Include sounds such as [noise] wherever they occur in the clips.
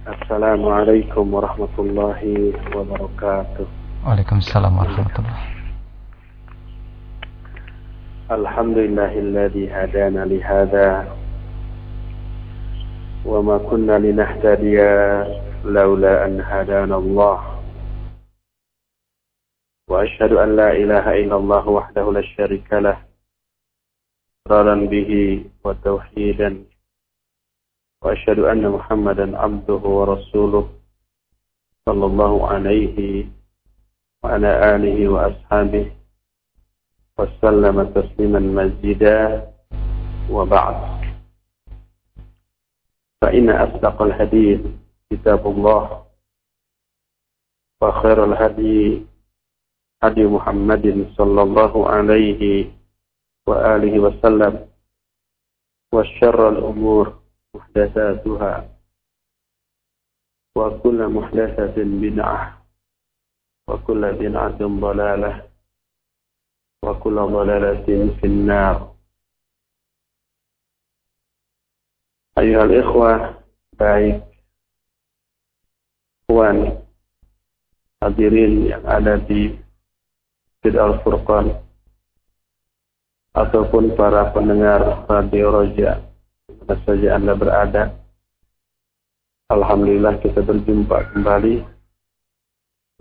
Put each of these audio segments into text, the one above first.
السلام عليكم ورحمة الله وبركاته. وعليكم السلام ورحمة الله. الحمد لله الذي هدانا لهذا وما كنا لنهتدي لولا أن هدانا الله. وأشهد أن لا إله إلا الله وحده لا شريك له إقرارا به وتوحيدا وأشهد أن محمدا عبده ورسوله صلى الله عليه وعلى آله وأصحابه وسلم تسليما مزيدا. وبعد فإن أصدق الحديث كتاب الله وخير الهدي هدي محمد صلى الله عليه وآله وسلم وشر الأمور محدثاتها وكل محدثة بدعة وكل بدعة ضلالة وكل ضلالة في النار أيها الإخوة baik Puan hadirin yang ada di Masjid Al-Furqan ataupun para pendengar Radio Roja mana saja Anda berada. Alhamdulillah kita berjumpa kembali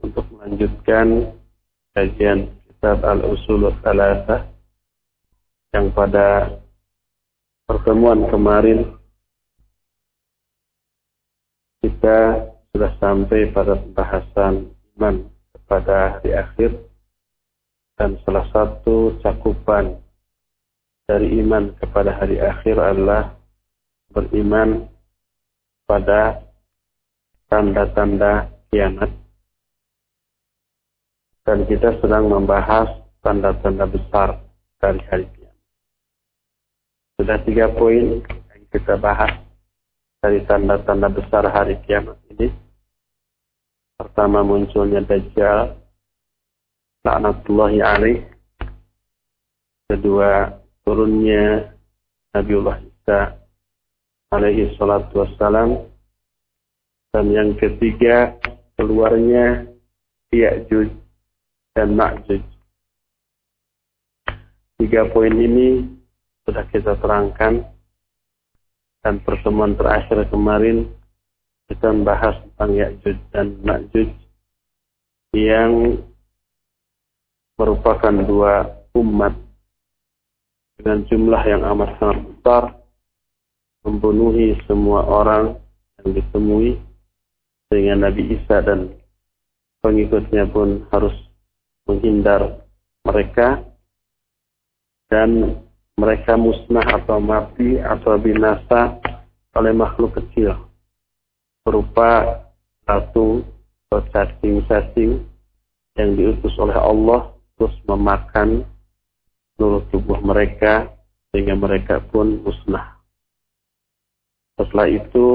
untuk melanjutkan kajian kitab Al-Usul Thalatha yang pada pertemuan kemarin kita sudah sampai pada pembahasan iman kepada hari akhir dan salah satu cakupan dari iman kepada hari akhir adalah beriman pada tanda-tanda kiamat dan kita sedang membahas tanda-tanda besar dari hari kiamat. Sudah tiga poin yang kita bahas dari tanda-tanda besar hari kiamat ini. Pertama munculnya Dajjal, laknatullahi alaih. Kedua turunnya Nabiullah Isa alaihi salatu wassalam. Dan yang ketiga keluarnya Ya'juj dan Ma'juj. Tiga poin ini sudah kita terangkan dan pertemuan terakhir kemarin kita membahas tentang Ya'juj dan Ma'juj yang merupakan dua umat dengan jumlah yang amat sangat besar membunuhi semua orang yang ditemui sehingga Nabi Isa dan pengikutnya pun harus menghindar mereka dan mereka musnah atau mati atau binasa oleh makhluk kecil berupa satu atau cacing-cacing yang diutus oleh Allah terus memakan seluruh tubuh mereka sehingga mereka pun musnah. Setelah itu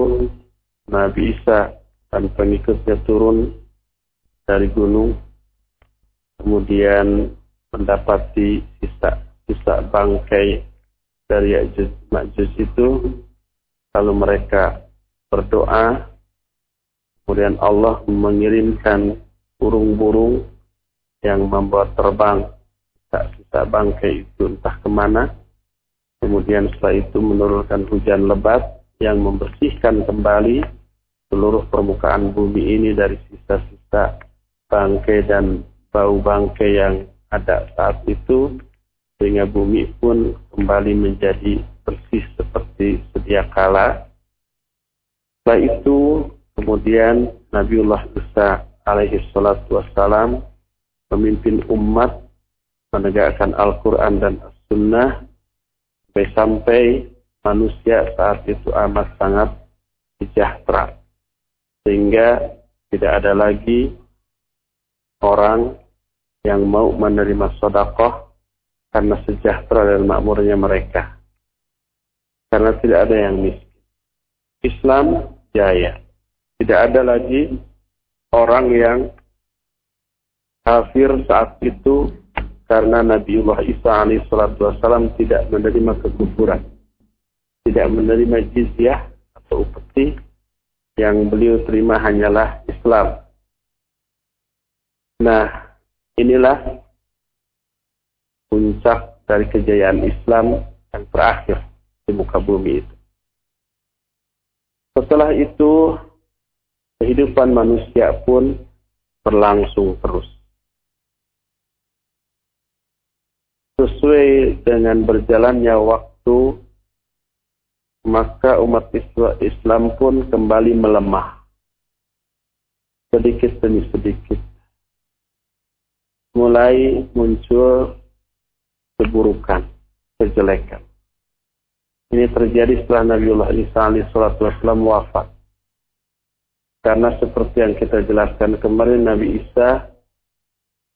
Nabi Isa dan pengikutnya turun dari gunung kemudian mendapati sisa sisa bangkai dari Ya'juj itu. Lalu mereka berdoa kemudian Allah mengirimkan burung-burung yang membawa terbang sisa-sisa bangkai itu entah ke mana. Kemudian setelah itu menurunkan hujan lebat yang membersihkan kembali seluruh permukaan bumi ini dari sisa-sisa bangkai dan bau bangkai yang ada saat itu sehingga bumi pun kembali menjadi bersih seperti sedia kala. Setelah itu kemudian Nabiullah Musa alaihi salatu wassalam memimpin umat menegakkan Al-Quran dan As-Sunnah sampai sampai manusia saat itu amat sangat sejahtera sehingga tidak ada lagi orang yang mau menerima sodakoh karena sejahtera dan makmurnya mereka. Karena tidak ada yang miskin. Islam jaya. Tidak ada lagi orang yang kafir saat itu karena Nabiullah Isa alaihissalam tidak menerima kekufuran. Tidak menerima jizyah atau upeti yang beliau terima hanyalah Islam. Nah, inilah puncak dari kejayaan Islam yang terakhir di muka bumi itu. Setelah itu, kehidupan manusia pun berlangsung terus. Sesuai dengan berjalannya waktu, maka umat Islam pun kembali melemah. Sedikit demi sedikit. Mulai muncul keburukan, kejelekan. Ini terjadi setelah Nabiullah Isa alaihissalam wafat. Karena seperti yang kita jelaskan kemarin, Nabi Isa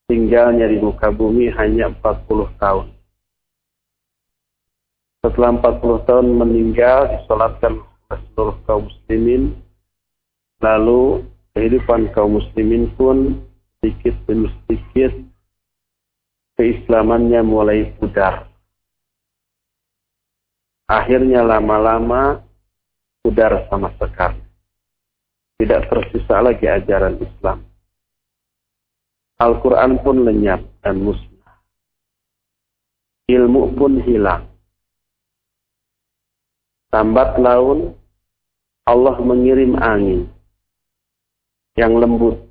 tinggalnya di muka bumi hanya 40 tahun. Setelah 40 tahun meninggal, disolatkan seluruh kaum muslimin, lalu kehidupan kaum muslimin pun sedikit demi sedikit keislamannya mulai pudar. Akhirnya lama-lama pudar sama sekali. Tidak tersisa lagi ajaran Islam. Al-Quran pun lenyap dan musnah. Ilmu pun hilang. Tambat laun, Allah mengirim angin yang lembut.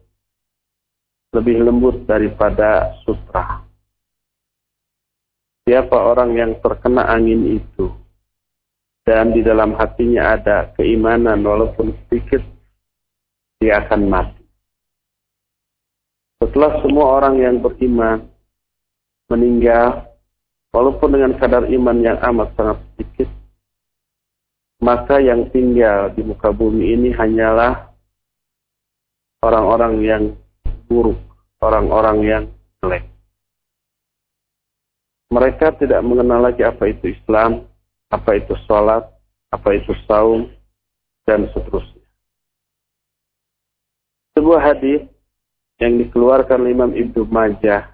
Lebih lembut daripada sutra. Siapa orang yang terkena angin itu, dan di dalam hatinya ada keimanan walaupun sedikit dia akan mati. Setelah semua orang yang beriman meninggal walaupun dengan kadar iman yang amat sangat sedikit maka yang tinggal di muka bumi ini hanyalah orang-orang yang buruk, orang-orang yang jelek. Mereka tidak mengenal lagi apa itu Islam, apa itu sholat, apa itu saum, dan seterusnya. Sebuah hadis yang dikeluarkan Imam Ibnu Majah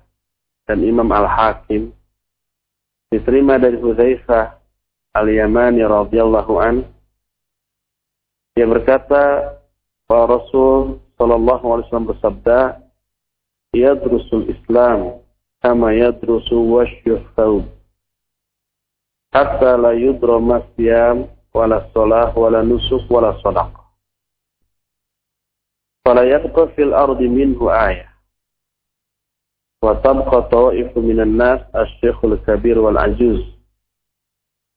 dan Imam Al-Hakim diterima dari Hudzaifah Al-Yamani radhiyallahu an dia berkata bahwa Rasul sallallahu alaihi wasallam bersabda yadrusul Islam kama yadrusu wasyuh thawb hatta la yudra masyam wala salah wala nusuk wala sadaqah. Fala yabqa fil ardi minhu ayah. Wa tabqa ta'ifu minan nas asy-syekhul kabir wal ajuz.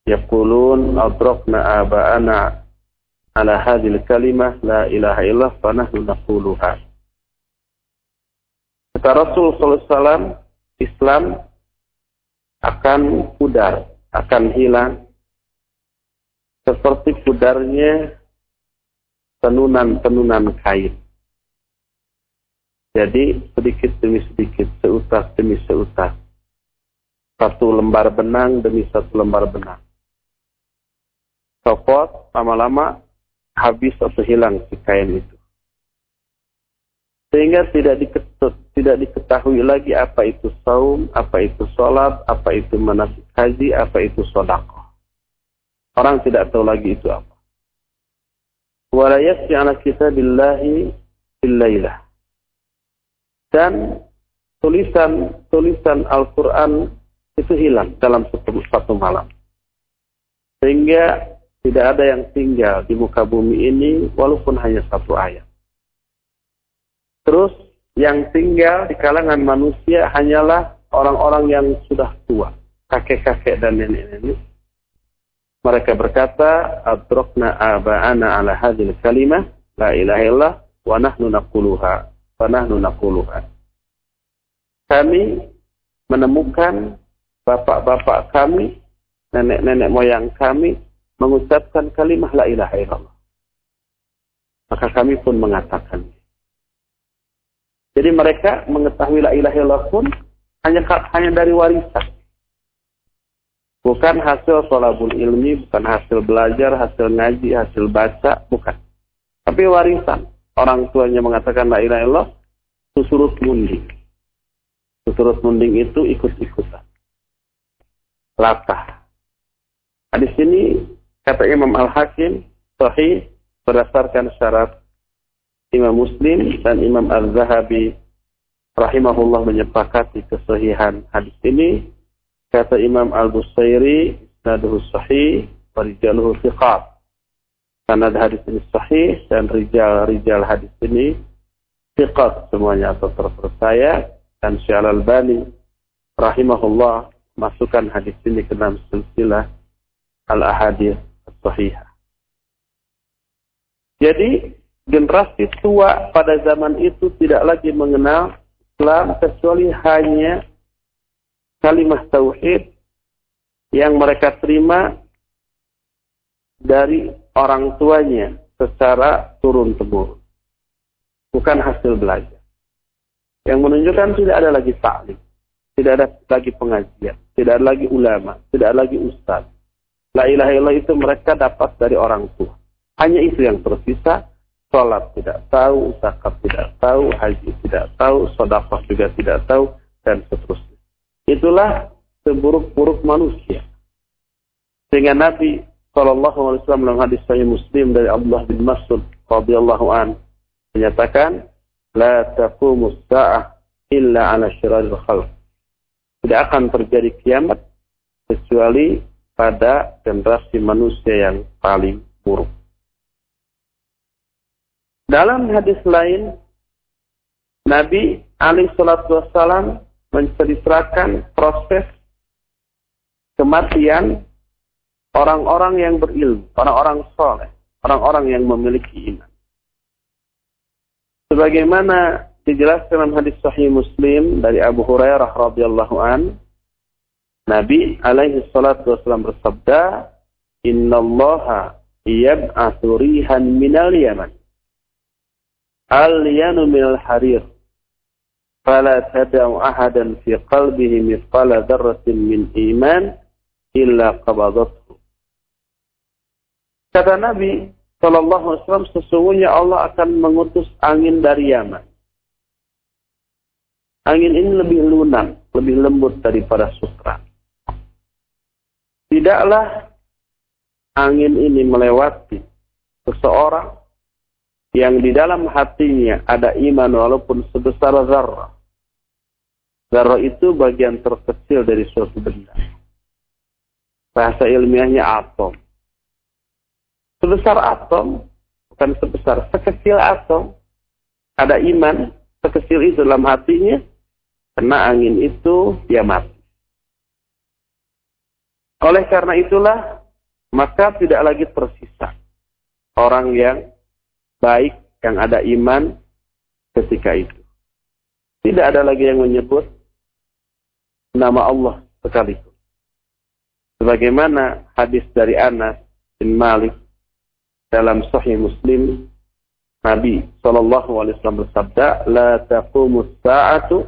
Yaqulun adrakna aba'ana ala hadhil kalimah la ilaha illallah fa nahnu naquluha. Kata Rasul sallallahu Islam akan pudar akan hilang seperti pudarnya tenunan-tenunan kain. Jadi sedikit demi sedikit, seutas demi seutas. Satu lembar benang demi satu lembar benang. Copot, lama-lama habis atau hilang si kain itu. Sehingga tidak diketut, tidak diketahui lagi apa itu saum, apa itu sholat, apa itu manasik haji, apa itu sodakoh. Orang tidak tahu lagi itu apa. Walayat ala kita billahi illailah. Dan tulisan tulisan Al-Quran itu hilang dalam satu, satu malam. Sehingga tidak ada yang tinggal di muka bumi ini walaupun hanya satu ayat. Terus yang tinggal di kalangan manusia hanyalah orang-orang yang sudah tua, kakek-kakek dan nenek-nenek. Mereka berkata, "Adrakna aba'ana ala hadhil kalimah la ilaha illallah wa nahnu naquluha wa nahnu naquluha." Kami menemukan bapak-bapak kami, nenek-nenek moyang kami mengucapkan kalimat la ilaha illallah. Maka kami pun mengatakan jadi mereka mengetahui la ilaha illallah pun hanya hanya dari warisan. Bukan hasil solabul ilmi, bukan hasil belajar, hasil ngaji, hasil baca, bukan. Tapi warisan. Orang tuanya mengatakan la ilaha illallah, susurut munding. Susurut munding itu ikut-ikutan. Latah. Nah, di sini kata Imam Al-Hakim, sahih, berdasarkan syarat Imam Muslim dan Imam Al-Zahabi rahimahullah menyepakati kesahihan hadis ini. Kata Imam Al-Busairi isnaduhu sahih wa rijaluhu thiqat. Sanad hadis ini sahih dan rijal-rijal hadis ini thiqat semuanya atau terpercaya. Dan Syekh Al-Albani rahimahullah masukkan hadis ini ke dalam silsilah al-ahadith sahihah jadi generasi tua pada zaman itu tidak lagi mengenal Islam kecuali hanya kalimat tauhid yang mereka terima dari orang tuanya secara turun temurun. Bukan hasil belajar. Yang menunjukkan tidak ada lagi taklim, tidak ada lagi pengajian, tidak ada lagi ulama, tidak ada lagi ustaz. La ilaha illallah itu mereka dapat dari orang tua. Hanya itu yang tersisa. Sholat tidak tahu, zakat tidak tahu, haji tidak tahu, sodakoh juga tidak tahu, dan seterusnya. Itulah seburuk-buruk manusia. Sehingga Nabi SAW dalam hadis saya Muslim dari Abdullah bin Mas'ud radhiyallahu an menyatakan, "La taqumus sa'ah illa ala syiraril khalq." Tidak akan terjadi kiamat kecuali pada generasi manusia yang paling buruk. Dalam hadis lain, Nabi Ali Shallallahu Wasallam menceritakan proses kematian orang-orang yang berilmu, orang-orang soleh, orang-orang yang memiliki iman. Sebagaimana dijelaskan dalam hadis Sahih Muslim dari Abu Hurairah radhiyallahu an, Nabi alaihi salatu wasallam bersabda, "Inna Allah yab'atsu rihan minal Yaman." Al-yanu minal harir. Fala tada'u ahadan fi qalbihi mithqala darratin min iman illa qabadathu. Kata Nabi Sallallahu Alaihi Wasallam sesungguhnya Allah akan mengutus angin dari Yaman. Angin ini lebih lunak, lebih lembut daripada sutra. Tidaklah angin ini melewati seseorang yang di dalam hatinya ada iman walaupun sebesar zarrah. Zarrah itu bagian terkecil dari suatu benda. Bahasa ilmiahnya atom. Sebesar atom, bukan sebesar, sekecil atom. Ada iman, sekecil itu dalam hatinya, kena angin itu, dia mati. Oleh karena itulah, maka tidak lagi tersisa orang yang baik yang ada iman ketika itu. Tidak ada lagi yang menyebut nama Allah sekalipun. Sebagaimana hadis dari Anas bin Malik dalam Sahih Muslim Nabi Shallallahu Alaihi Wasallam bersabda, "La taqumu sa'atu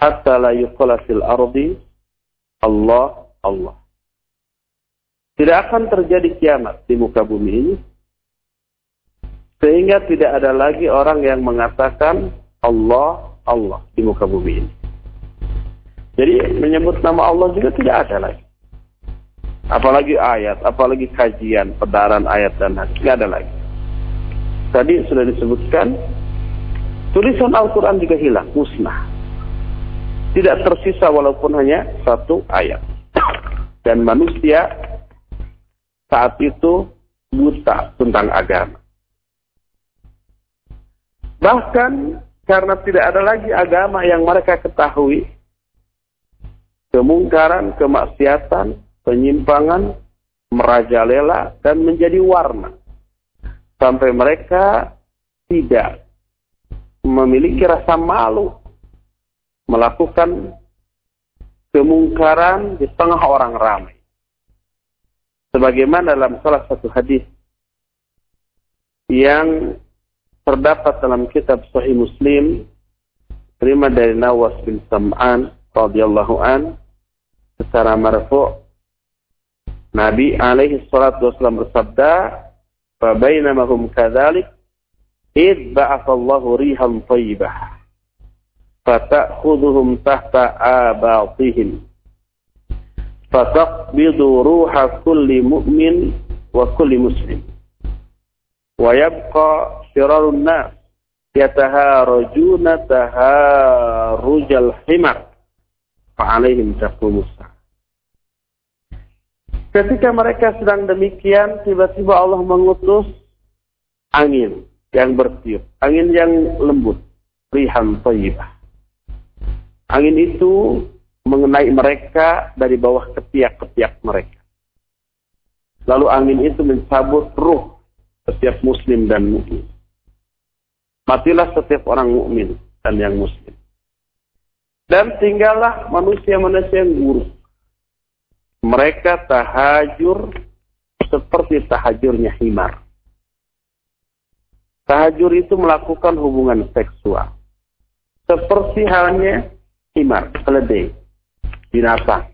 hatta la yuqala fil ardi Allah Allah." Tidak akan terjadi kiamat di muka bumi ini sehingga tidak ada lagi orang yang mengatakan Allah, Allah di muka bumi ini. Jadi menyebut nama Allah juga tidak ada lagi. Apalagi ayat, apalagi kajian, pedaran ayat dan hadis, tidak ada lagi. Tadi sudah disebutkan, tulisan Al-Quran juga hilang, musnah. Tidak tersisa walaupun hanya satu ayat. Dan manusia saat itu buta tentang agama. Bahkan karena tidak ada lagi agama yang mereka ketahui, kemungkaran, kemaksiatan, penyimpangan merajalela dan menjadi warna. Sampai mereka tidak memiliki rasa malu melakukan kemungkaran di tengah orang ramai. Sebagaimana dalam salah satu hadis yang terdapat dalam kitab Sahih Muslim terima dari Nawas bin Sam'an radhiyallahu an secara marfu Nabi alaihi salatu wasallam bersabda fa bainama hum kadzalik id ba'atha Allahu rihan fata'khudhuhum tahta abatihim fataqbidu ruha kulli mu'min wa kulli muslim wa yabqa syirarun nas yataharujuna taharujal himar fa'alaihim Ketika mereka sedang demikian, tiba-tiba Allah mengutus angin yang bertiup, angin yang lembut, rihan thayyibah. Angin itu mengenai mereka dari bawah ketiak-ketiak mereka. Lalu angin itu mencabut ruh setiap muslim dan mukmin. Matilah setiap orang mukmin dan yang muslim. Dan tinggallah manusia-manusia yang buruk. Mereka tahajur seperti tahajurnya himar. Tahajur itu melakukan hubungan seksual. Seperti halnya himar, keledai, binatang.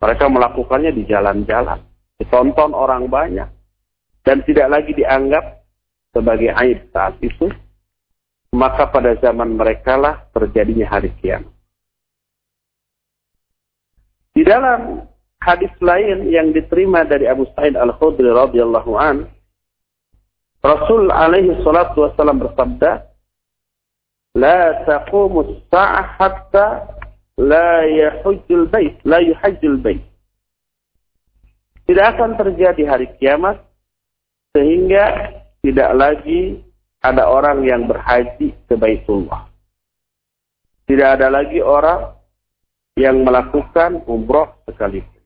Mereka melakukannya di jalan-jalan, ditonton orang banyak, dan tidak lagi dianggap sebagai aib saat itu, maka pada zaman mereka lah terjadinya hari kiamat. Di dalam hadis lain yang diterima dari Abu Sa'id Al-Khudri radhiyallahu an, Rasul alaihi salatu wasallam bersabda, "La taqumu as-sa'ah hatta la yahujjul bait, la yuhajjul bait." Tidak akan terjadi hari kiamat sehingga tidak lagi ada orang yang berhaji ke Baitullah. Tidak ada lagi orang yang melakukan umroh sekalipun.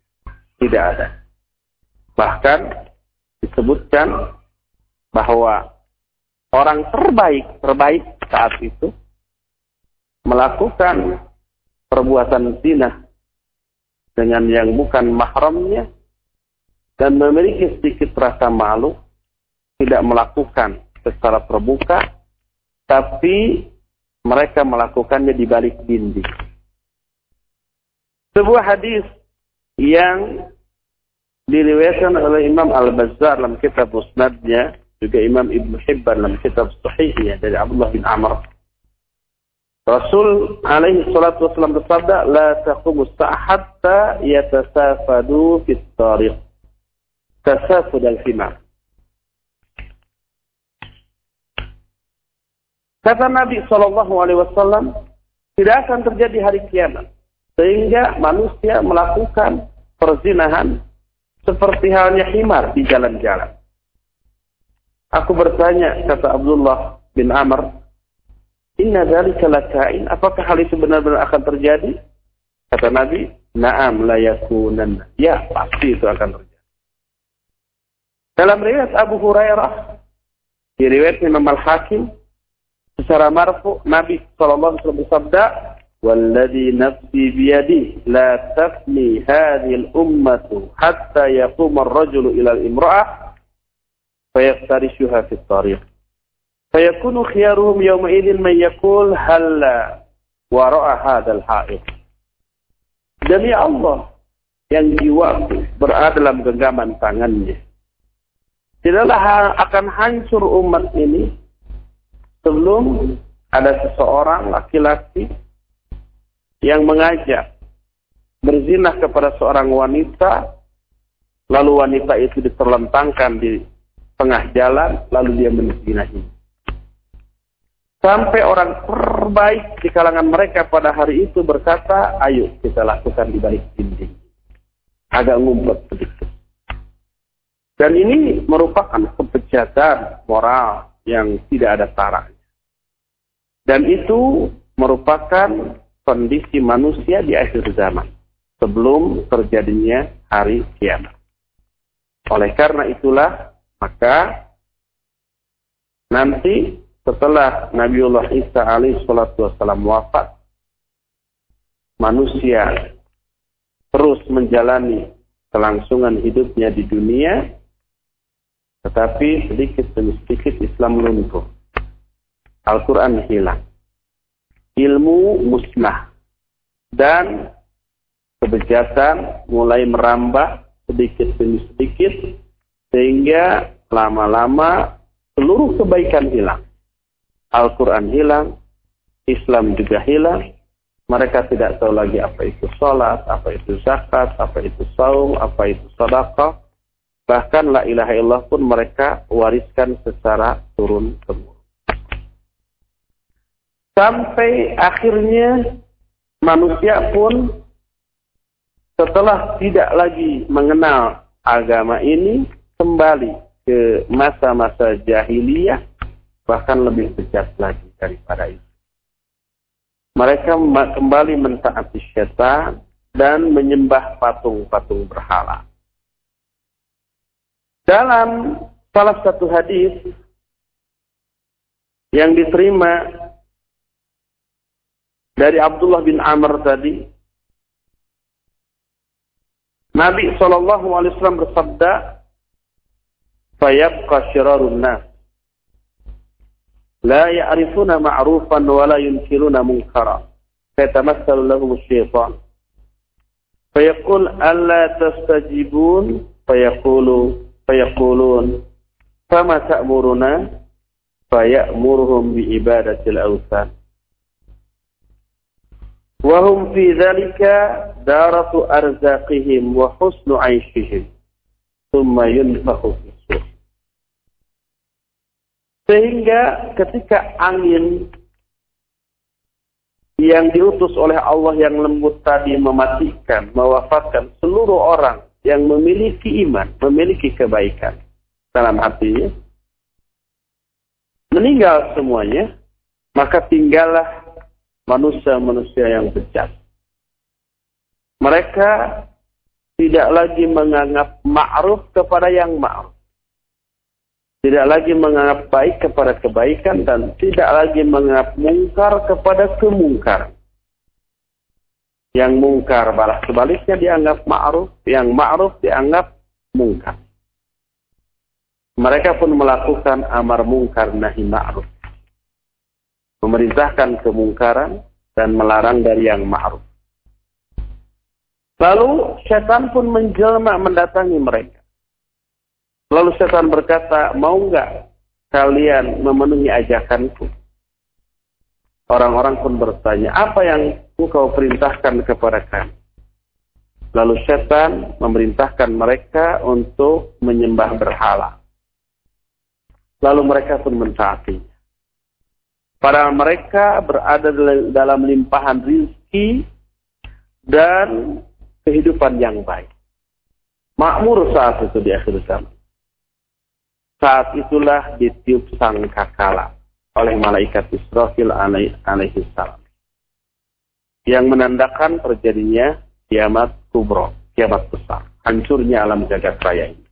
Tidak ada. Bahkan disebutkan bahwa orang terbaik terbaik saat itu melakukan perbuatan zina dengan yang bukan mahramnya dan memiliki sedikit rasa malu tidak melakukan secara terbuka tapi mereka melakukannya di balik dinding. Sebuah hadis yang diriwayatkan oleh Imam Al-Bazzar dalam kitab Musnadnya juga Imam Ibn Hibban dalam kitab Sahihnya dari Abdullah bin Amr. Rasul alaihi salatu wasallam bersabda, "La taqumu hatta yatasafadu fi tariq." Tasafud al-himar. Kata Nabi Shallallahu Alaihi Wasallam, tidak akan terjadi hari kiamat sehingga manusia melakukan perzinahan seperti halnya himar di jalan-jalan. Aku bertanya, kata Abdullah bin Amr, Inna dari lakain, apakah hal itu benar-benar akan terjadi? Kata Nabi, Naam la yakunan. Ya, pasti itu akan terjadi. Dalam riwayat Abu Hurairah, di riwayat Imam Al-Hakim, secara marfu, Nabi SAW bersabda, والذي نفسي بيده لا تفني هذه الأمة حتى يقوم الرجل إلى fayaftarishuha fi tariq. Fayakunu khiyaruhum yawma idin man yakul halla wa ra'a hadzal ha'id. Demi Allah yang jiwa berada dalam genggaman tangannya. Tidaklah akan hancur umat ini sebelum ada seseorang laki-laki yang mengajak berzinah kepada seorang wanita lalu wanita itu diterlentangkan di tengah jalan, lalu dia menzinahi. Sampai orang terbaik di kalangan mereka pada hari itu berkata, ayo kita lakukan di balik dinding. Agak ngumpet sedikit. Dan ini merupakan kebejatan moral yang tidak ada taranya. Dan itu merupakan kondisi manusia di akhir zaman. Sebelum terjadinya hari kiamat. Oleh karena itulah maka nanti setelah Nabiullah Isa alaihi salatu wasallam wafat, manusia terus menjalani kelangsungan hidupnya di dunia, tetapi sedikit demi sedikit Islam luntur. Al-Quran hilang. Ilmu musnah. Dan kebejatan mulai merambah sedikit demi sedikit sehingga lama-lama seluruh kebaikan hilang. Al-Quran hilang, Islam juga hilang. Mereka tidak tahu lagi apa itu sholat, apa itu zakat, apa itu saum, apa itu sedekah. Bahkan la ilaha illallah pun mereka wariskan secara turun temurun. Sampai akhirnya manusia pun setelah tidak lagi mengenal agama ini kembali ke masa-masa jahiliyah bahkan lebih bejat lagi daripada itu. Mereka kembali mentaati syaitan dan menyembah patung-patung berhala. Dalam salah satu hadis yang diterima dari Abdullah bin Amr tadi, Nabi Shallallahu Alaihi Wasallam bersabda, فيبقى شرار الناس. لا يعرفون معروفا ولا ينكرون منكرا. فيتمثل لهم الشيطان. فيقول ألا تستجيبون؟ فيقول فيقولون فما تأمرنا؟ فيأمرهم بإبادة الأوثان. وهم في ذلك دارة أرزاقهم وحسن عيشهم. ثم ينفخ sehingga ketika angin yang diutus oleh Allah yang lembut tadi mematikan, mewafatkan seluruh orang yang memiliki iman, memiliki kebaikan dalam hatinya, meninggal semuanya, maka tinggallah manusia-manusia yang bejat. Mereka tidak lagi menganggap ma'ruf kepada yang ma'ruf. Tidak lagi menganggap baik kepada kebaikan dan tidak lagi menganggap mungkar kepada kemungkaran. Yang mungkar balas sebaliknya dianggap ma'ruf, yang ma'ruf dianggap mungkar. Mereka pun melakukan amar mungkar nahi ma'ruf. Memerintahkan kemungkaran dan melarang dari yang ma'ruf. Lalu setan pun menjelma mendatangi mereka. Lalu setan berkata, mau enggak kalian memenuhi ajakanku? Orang-orang pun bertanya, apa yang engkau perintahkan kepada kami? Lalu setan memerintahkan mereka untuk menyembah berhala. Lalu mereka pun mentaatinya. Para mereka berada dalam limpahan rizki dan kehidupan yang baik. Makmur saat itu di akhir zaman. Saat itulah ditiup sang kakala oleh malaikat Israfil alaihi salam. Yang menandakan terjadinya kiamat kubro, kiamat besar, hancurnya alam jagat raya ini.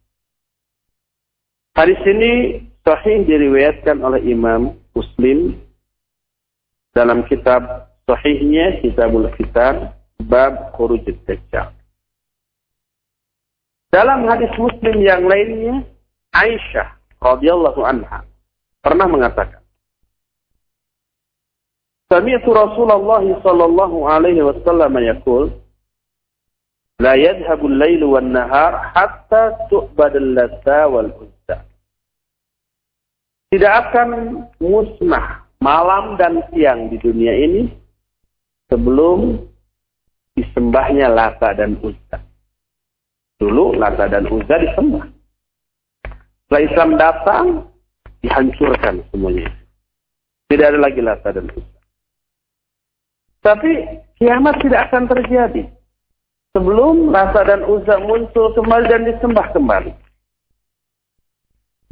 Hadis ini sahih diriwayatkan oleh Imam Muslim dalam kitab sahihnya Kitabul Fitan bab Khuruj Dajjal. Dalam hadis Muslim yang lainnya Aisyah radhiyallahu anha pernah mengatakan Sami'tu Rasulullah sallallahu alaihi wasallam yaqul La yadhhabu al-lail wan nahar hatta tu'bad al-latta wal uzza Tidak akan musnah malam dan siang di dunia ini sebelum disembahnya Lata dan Uzza. Dulu Lata dan Uzza disembah. Setelah Islam datang, dihancurkan semuanya. Tidak ada lagi Lata dan Uzza. Tapi kiamat tidak akan terjadi. Sebelum rasa dan uzza muncul kembali dan disembah kembali.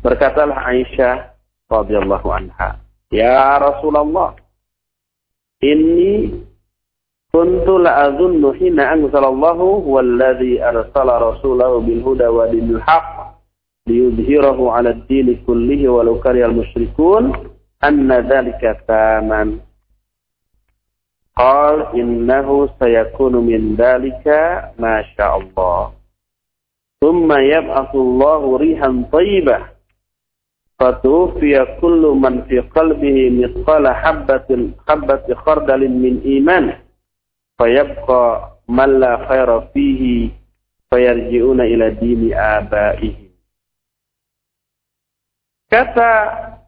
Berkatalah Aisyah radhiyallahu anha, "Ya Rasulullah, inni kuntu la'adhunnu hina anzalallahu huwallazi arsala rasulahu bil huda wa dinil haqq liyudhhirahu 'ala ad-din kullihi walau karihal musyrikun anna dzalika taman." قال إنه سيكون من ذلك ما شاء الله. ثم يبعث الله ريحا طيبة. فتوفي كل من في قلبه مثقال حبة حبة خردل من إيمان. فيبقى من لا خير فيه فيرجعون إلى دين آبائهم Kata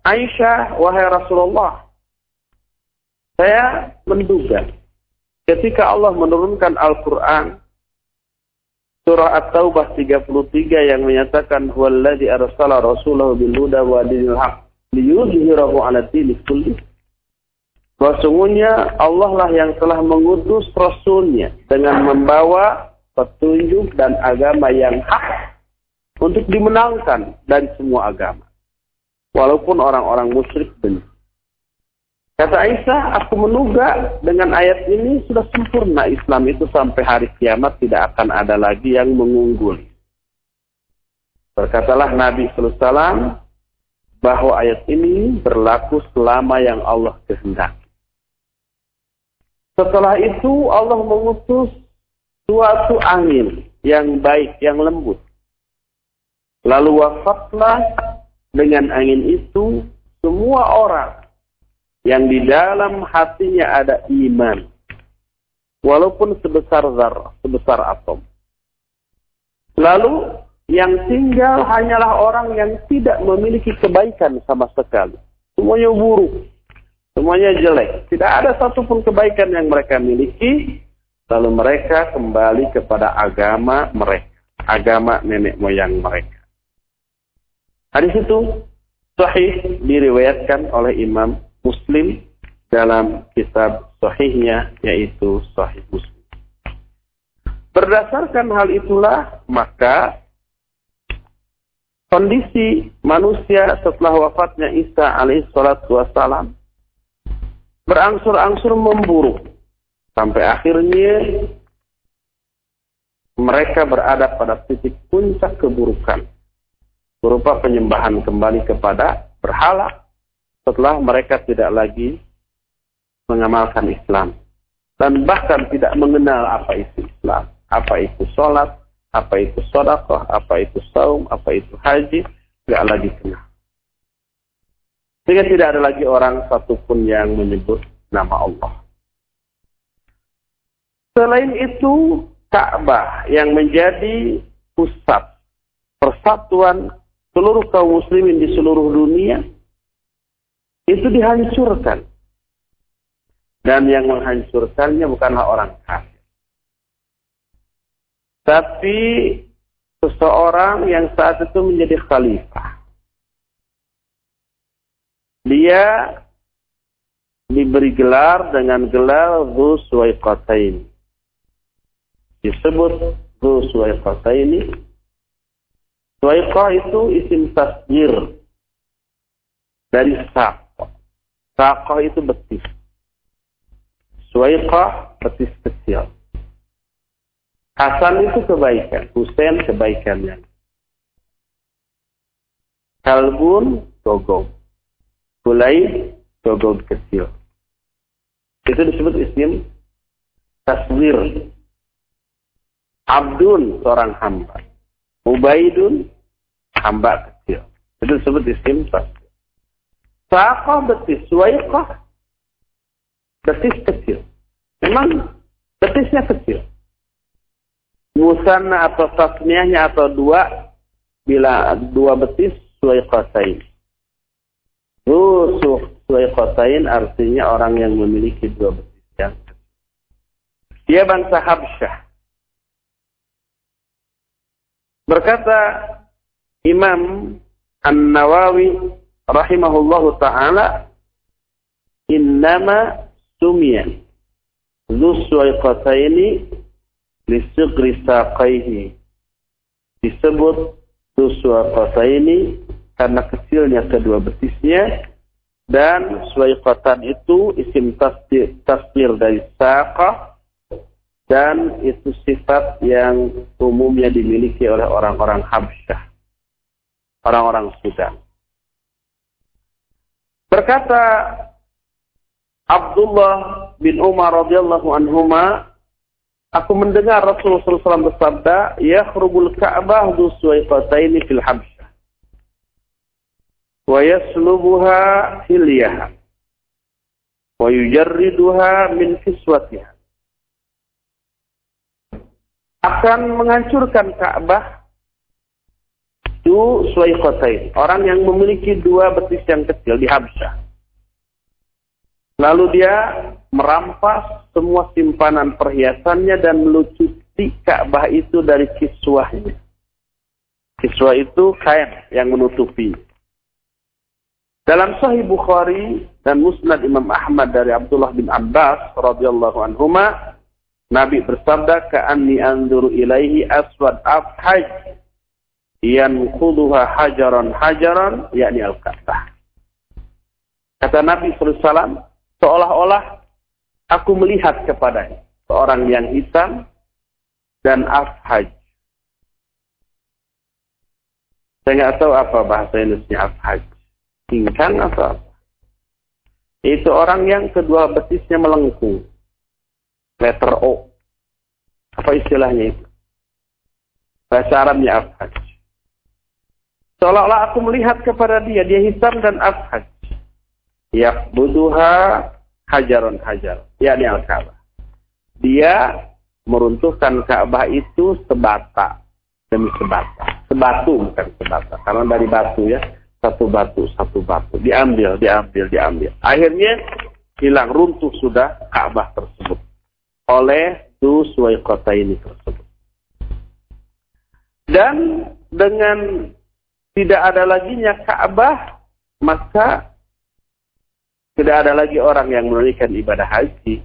Aisyah, wahai Rasulullah, Saya menduga ketika Allah menurunkan Al-Quran surah At-Taubah 33 yang menyatakan huwallazi arsala rasulahu bil huda wa dinil haq liyuzhirahu 'ala dini kulli. Sesungguhnya Allah lah yang telah mengutus rasulnya dengan membawa petunjuk dan agama yang hak untuk dimenangkan dari semua agama. Walaupun orang-orang musyrik benci. Kata Aisyah, aku menduga dengan ayat ini sudah sempurna Islam itu sampai hari kiamat tidak akan ada lagi yang mengungguli. Berkatalah Nabi SAW bahwa ayat ini berlaku selama yang Allah kehendaki. Setelah itu Allah mengutus suatu angin yang baik, yang lembut. Lalu wafatlah dengan angin itu semua orang yang di dalam hatinya ada iman. Walaupun sebesar zar, sebesar atom. Lalu yang tinggal hanyalah orang yang tidak memiliki kebaikan sama sekali. Semuanya buruk. Semuanya jelek. Tidak ada satupun kebaikan yang mereka miliki. Lalu mereka kembali kepada agama mereka. Agama nenek moyang mereka. Hadis itu sahih diriwayatkan oleh Imam Muslim dalam kitab sahihnya yaitu Sahih Muslim. Berdasarkan hal itulah maka kondisi manusia setelah wafatnya Isa alaihi salatu wassalam berangsur-angsur memburuk sampai akhirnya mereka berada pada titik puncak keburukan berupa penyembahan kembali kepada berhala setelah mereka tidak lagi mengamalkan Islam dan bahkan tidak mengenal apa itu Islam, apa itu sholat, apa itu sodakoh, apa itu saum, apa itu haji, tidak lagi kenal. Sehingga tidak ada lagi orang satupun yang menyebut nama Allah. Selain itu, Ka'bah yang menjadi pusat persatuan seluruh kaum muslimin di seluruh dunia itu dihancurkan. Dan yang menghancurkannya bukanlah orang kafir. Tapi seseorang yang saat itu menjadi khalifah. Dia diberi gelar dengan gelar Dhu Suwaiqatain. Disebut Dhu Suwaiqatain. Suwaiqah itu isim tasjir dari sak. Saqah itu betis. Suaiqah betis kecil. Hasan itu kebaikan. Husain kebaikannya. Kalbun gogong. Hulai gogong kecil. Itu disebut isim taswir. Abdun seorang hamba. Ubaidun hamba kecil. Itu disebut isim. Saqah betis, suaiqah betis kecil. Memang betisnya kecil. Musanna atau tasniahnya atau dua, bila dua betis, suaiqatain. Rusuh suaiqatain artinya orang yang memiliki dua betis yang. Dia bangsa Habsyah. Berkata Imam An-Nawawi rahimahullahu taala innama sumia Zuswaiqataini lisigri saqaihi. Disebut Zuswaiqataini karena kecilnya kedua betisnya dan suaiqatan itu isim tasdir dari saqah dan itu sifat yang umumnya dimiliki oleh orang-orang Habsyah orang-orang Sudan Berkata Abdullah bin Umar radhiyallahu anhuma, aku mendengar Rasulullah SAW bersabda, "Yakhrubul Ka'bah du suwaiqataini fil Habsyah wa yaslubuha hilyaha wa yujarriduha min fiswatiha." Akan menghancurkan Ka'bah itu suwaikotain. Orang yang memiliki dua betis yang kecil di Habsyah. Lalu dia merampas semua simpanan perhiasannya dan bukti Ka'bah itu dari kiswahnya. Kiswah itu kain yang menutupi. Dalam Sahih Bukhari dan Musnad Imam Ahmad dari Abdullah bin Abbas radhiyallahu anhuma, Nabi bersabda, "Ka'anni anzuru ilaihi aswad afhaj yanquduha hajaran hajaran yakni al-Ka'bah." Kata Nabi SAW, seolah-olah aku melihat kepadanya seorang yang hitam dan afhaj. Saya nggak tahu apa bahasa Indonesia afhaj. Tingkang atau apa? Itu orang yang kedua betisnya melengkung. Letter O. Apa istilahnya itu? Bahasa Arabnya afhaj. Seolah-olah aku melihat kepada dia, dia hitam dan afhaj. Yakbuduha hajaron hajar. Yakni al-Ka'bah dia meruntuhkan Ka'bah itu sebata demi sebata. Sebatu bukan sebata. Karena dari batu ya. Satu batu, satu batu. Diambil, diambil, diambil. Akhirnya hilang runtuh sudah Ka'bah tersebut. Oleh Duswai kota ini tersebut. Dan dengan tidak ada laginya Ka'bah, maka tidak ada lagi orang yang menunaikan ibadah haji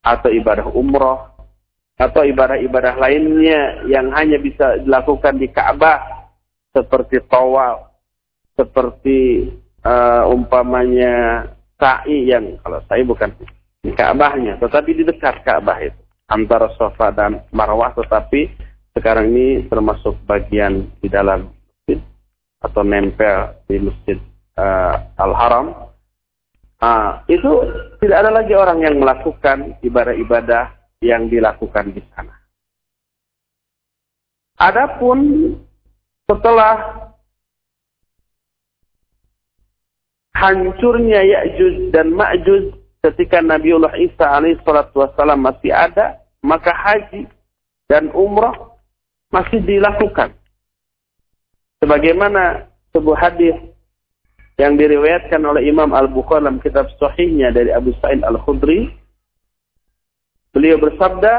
atau ibadah umroh atau ibadah-ibadah lainnya yang hanya bisa dilakukan di Ka'bah seperti tawaf, seperti uh, umpamanya sa'i yang kalau sa'i bukan di Ka'bahnya, tetapi di dekat Ka'bah itu. Antara Safa dan Marwah, tetapi sekarang ini termasuk bagian di dalam masjid atau nempel di masjid uh, Al-Haram. Ah, itu tidak ada lagi orang yang melakukan ibadah-ibadah yang dilakukan di sana. Adapun setelah hancurnya Ya'juj dan Ma'juj ketika Nabiullah Isa alaihissalatu wassalam masih ada, maka haji dan umrah masih dilakukan. Sebagaimana sebuah hadis yang diriwayatkan oleh Imam Al-Bukhari dalam kitab sahihnya dari Abu Sa'id Al-Khudri beliau bersabda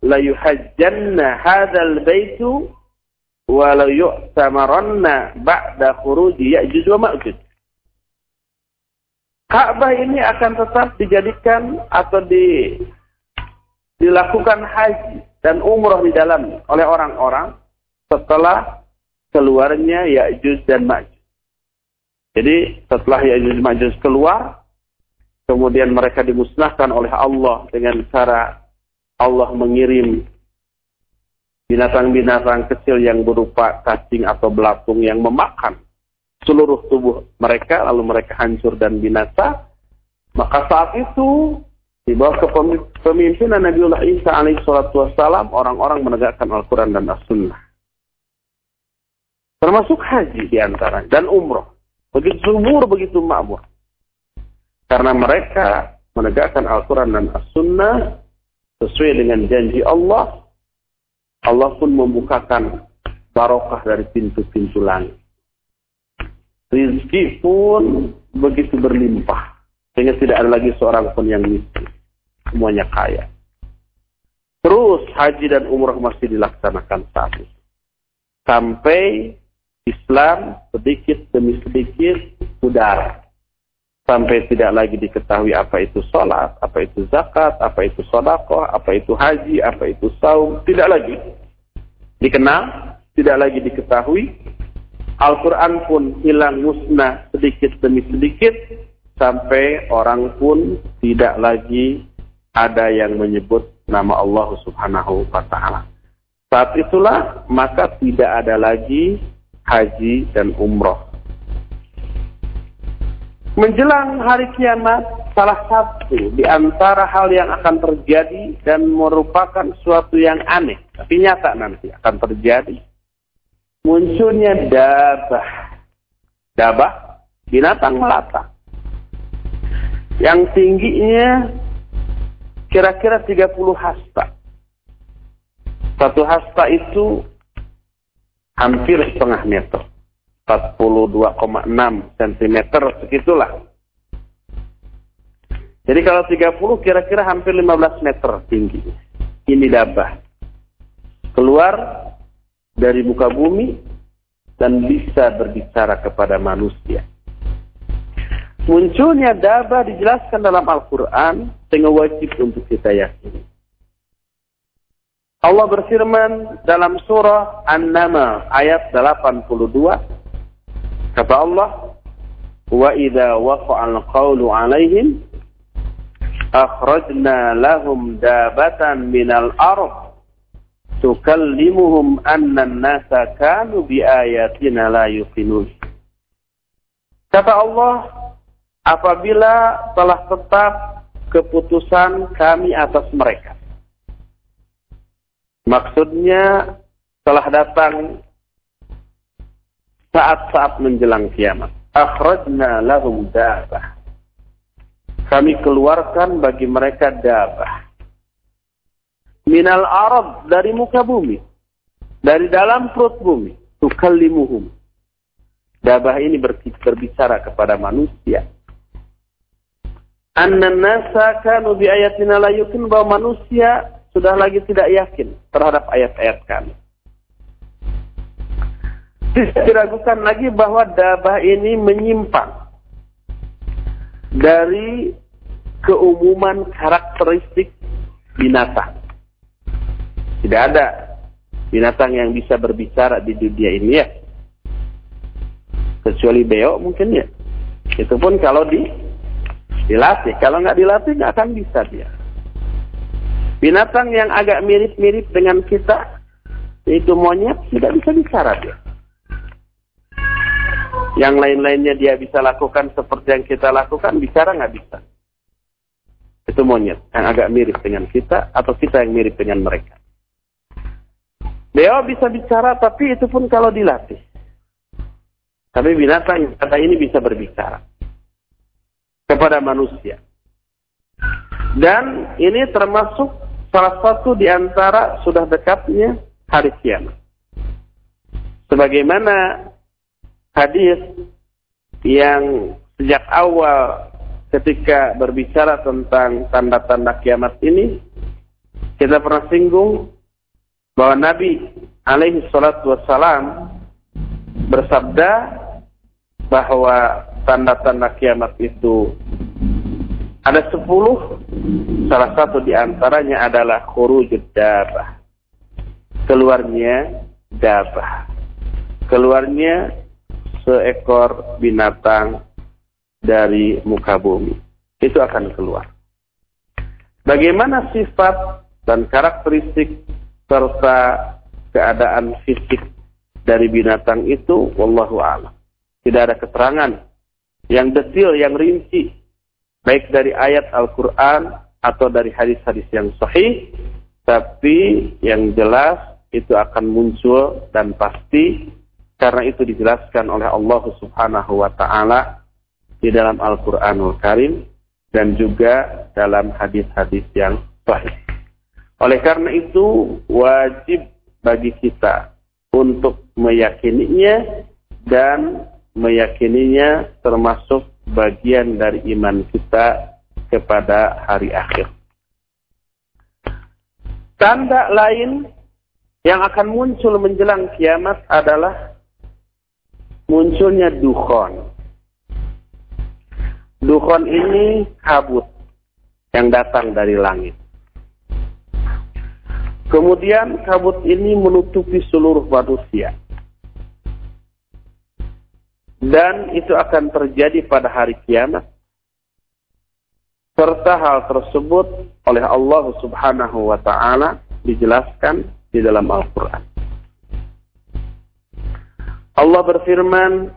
la yuhajjanna hadzal baitu wa la yu'tamaranna ba'da khuruji Ya'juj wa Ma'juj Ka'bah ini akan tetap dijadikan atau di dilakukan haji dan umroh di dalam oleh orang-orang setelah keluarnya Ya'juj dan Ma'juj. Jadi setelah Ya'juj Ma'juj keluar, kemudian mereka dimusnahkan oleh Allah dengan cara Allah mengirim binatang-binatang kecil yang berupa cacing atau belatung yang memakan seluruh tubuh mereka, lalu mereka hancur dan binasa. Maka saat itu di bawah kepemimpinan Nabiullah Isa alaihissalatu wassalam, orang-orang menegakkan Al-Quran dan As-Sunnah. Termasuk haji di antara dan umroh. Begitu subur, begitu makmur. Karena mereka menegakkan Al-Quran dan As-Sunnah sesuai dengan janji Allah. Allah pun membukakan barokah dari pintu-pintu langit. Rizki pun begitu berlimpah. Sehingga tidak ada lagi seorang pun yang miskin. Semuanya kaya. Terus haji dan umrah masih dilaksanakan saat itu. Sampai Islam sedikit demi sedikit pudar. Sampai tidak lagi diketahui apa itu sholat, apa itu zakat, apa itu sodakoh, apa itu haji, apa itu saum. Tidak lagi dikenal, tidak lagi diketahui. Al-Quran pun hilang musnah sedikit demi sedikit. Sampai orang pun tidak lagi ada yang menyebut nama Allah subhanahu wa ta'ala. Saat itulah maka tidak ada lagi haji dan umroh. Menjelang hari kiamat, salah satu di antara hal yang akan terjadi dan merupakan suatu yang aneh, tapi nyata nanti akan terjadi. Munculnya dabah. Dabah, binatang melata. Yang tingginya kira-kira 30 hasta. Satu hasta itu hampir setengah meter. 42,6 cm segitulah. Jadi kalau 30 kira-kira hampir 15 meter tinggi. Ini dabah. keluar dari muka bumi dan bisa berbicara kepada manusia. Munculnya daba dijelaskan dalam Al-Quran sehingga wajib untuk kita yakini. Allah berfirman dalam surah An-Naml ayat 82 kata Allah wa idza waqa'a al-qawlu 'alaihim akhrajna lahum dabatan minal ard tukallimuhum anna an-nasa kanu bi ayatina la yuqinun kata Allah apabila telah tetap keputusan kami atas mereka Maksudnya telah datang saat-saat menjelang kiamat. Akhrajna lahum dabah. Kami keluarkan bagi mereka dabah. Minal arab dari muka bumi. Dari dalam perut bumi. Tukallimuhum. Dabah ini berbicara kepada manusia. Anna nasa kanu bi ayatina la bahwa manusia sudah lagi tidak yakin terhadap ayat-ayat kami. Tidak diragukan lagi bahwa dabah ini menyimpang dari keumuman karakteristik binatang. Tidak ada binatang yang bisa berbicara di dunia ini ya. Kecuali beo mungkin ya. Itu pun kalau di dilatih. Kalau nggak dilatih nggak akan bisa dia. Binatang yang agak mirip-mirip dengan kita, itu monyet, tidak bisa bicara dia. Yang lain-lainnya dia bisa lakukan seperti yang kita lakukan, bicara nggak bisa. Itu monyet yang agak mirip dengan kita, atau kita yang mirip dengan mereka. Beliau bisa bicara, tapi itu pun kalau dilatih. Tapi binatang kata ini bisa berbicara kepada manusia. Dan ini termasuk salah satu di antara sudah dekatnya hari kiamat. Sebagaimana hadis yang sejak awal ketika berbicara tentang tanda-tanda kiamat ini kita pernah singgung bahwa Nabi alaihi salatu wassalam bersabda bahwa tanda-tanda kiamat itu ada sepuluh, salah satu di antaranya adalah khurujud dabah. Keluarnya dabah. Keluarnya seekor binatang dari muka bumi. Itu akan keluar. Bagaimana sifat dan karakteristik serta keadaan fisik dari binatang itu, wallahu a'lam. Tidak ada keterangan yang detail, yang rinci baik dari ayat Al-Quran atau dari hadis-hadis yang sahih, tapi yang jelas itu akan muncul dan pasti karena itu dijelaskan oleh Allah Subhanahu wa taala di dalam Al-Qur'anul Karim dan juga dalam hadis-hadis yang sahih. Oleh karena itu wajib bagi kita untuk meyakininya dan meyakininya termasuk bagian dari iman kita kepada hari akhir. Tanda lain yang akan muncul menjelang kiamat adalah munculnya dukhon. Dukhon ini kabut yang datang dari langit. Kemudian kabut ini menutupi seluruh manusia. Dan itu akan terjadi pada hari kiamat. Serta hal tersebut oleh Allah subhanahu wa ta'ala dijelaskan di dalam Al-Quran. Allah berfirman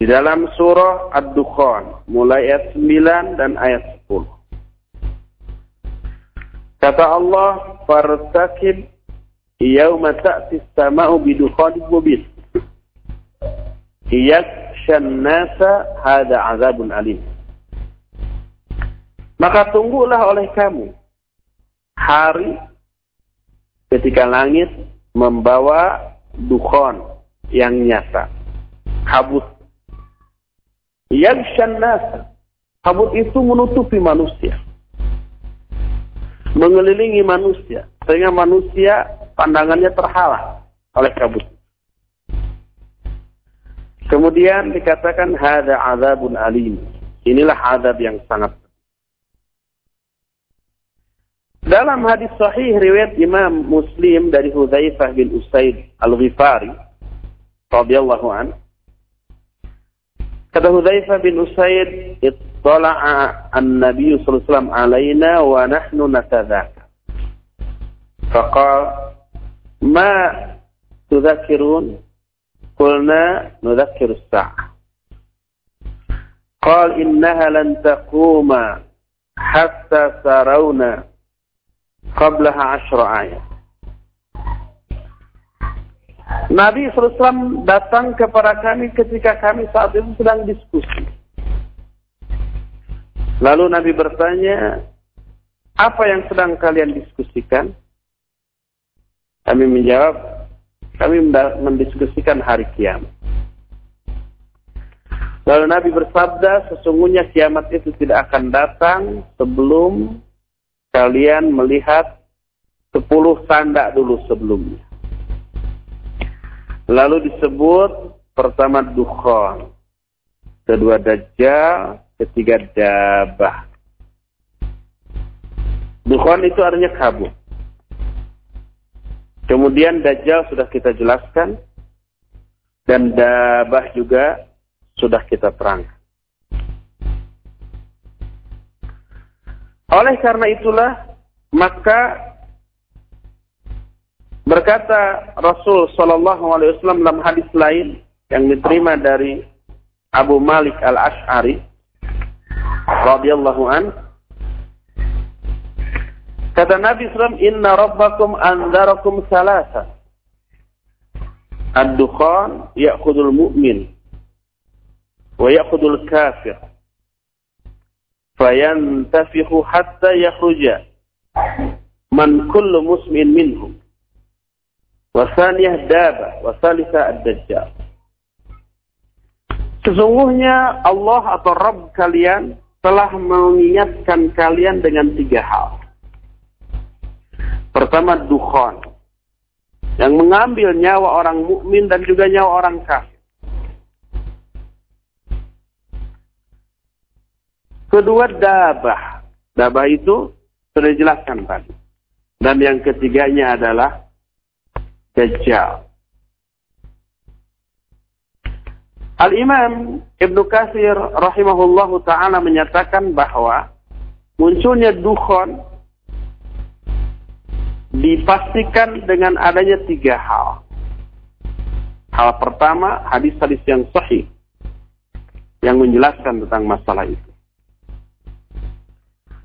di dalam surah Ad-Dukhan mulai ayat 9 dan ayat 10. Kata Allah, "Fartakib yauma ta'ti as-sama'u bidukhanin mubin." yakshan nasa hada azabun alim. Maka tunggulah oleh kamu hari ketika langit membawa dukhon yang nyata. Kabut. Yakshan nasa. Kabut itu menutupi manusia. Mengelilingi manusia. Sehingga manusia pandangannya terhalang oleh kabut. Kemudian dikatakan hada azabun alim. Inilah azab yang sangat dalam hadis sahih riwayat Imam Muslim dari Hudzaifah bin Usaid Al-Ghifari radhiyallahu an kata Hudzaifah bin Usaid اطلع النبي صلى الله عليه وسلم علينا ونحن نتذاكر. فقال ما تذكرون؟ قلنا نذكر الساعة. قال إنها لن تقوم حتى ترون قبلها عشر آيات Nabi Islam datang kepada kami ketika kami saat itu sedang diskusi. Lalu Nabi bertanya, apa yang sedang kalian diskusikan? Kami menjawab, kami mendiskusikan hari kiamat. Lalu Nabi bersabda, sesungguhnya kiamat itu tidak akan datang sebelum kalian melihat sepuluh tanda dulu sebelumnya. Lalu disebut pertama dukhan, kedua dajjal, ketiga dabah. Dukhan itu artinya kabut. Kemudian dajjal sudah kita jelaskan dan dabah juga sudah kita terangkan. Oleh karena itulah maka berkata Rasul Wasallam dalam hadis lain yang diterima dari Abu Malik al Ashari رضي الله عنه. كذا النبي صلى الله عليه وسلم إن ربكم أنذركم ثلاثة. الدخان يأخذ المؤمن ويأخذ الكافر فينتفخ حتى يخرج من كل مسلم منهم. وثانية دابة وثالثة الدجال. Sesungguhnya Allah atau Rabb kalian telah mengingatkan kalian dengan tiga hal. Pertama, dukhan. Yang mengambil nyawa orang mukmin dan juga nyawa orang kafir. Kedua dabah. Dabah itu sudah dijelaskan tadi. Dan yang ketiganya adalah Dajjal. Al-Imam Ibn Katsir rahimahullahu taala menyatakan bahwa munculnya dukhon dipastikan dengan adanya tiga hal. Hal pertama, hadis-hadis yang sahih yang menjelaskan tentang masalah itu.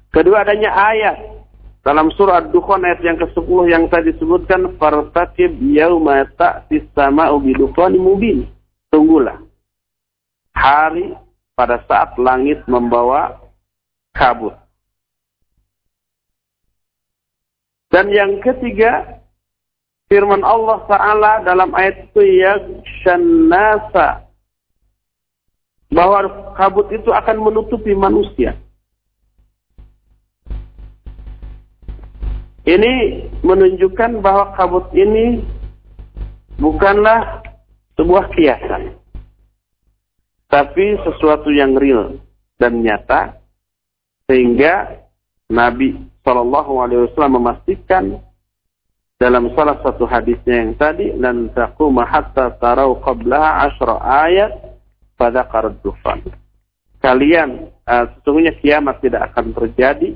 Kedua adanya ayat dalam surah Ad-Dukhan ayat yang ke-10 yang tadi disebutkan fartaqib yauma ta'tis sama'u bidukhanin mubin. Tunggulah hari pada saat langit membawa kabut. Dan yang ketiga firman Allah Ta'ala dalam ayat itu ya nasa bahwa kabut itu akan menutupi manusia. Ini menunjukkan bahwa kabut ini bukanlah sebuah kiasan. Tapi sesuatu yang real dan nyata. Sehingga Nabi Shallallahu Alaihi Wasallam memastikan dalam salah satu hadisnya yang tadi dan taquma hatta tarau qablaha asyra ayat pada dufan. Kalian uh, sesungguhnya kiamat tidak akan terjadi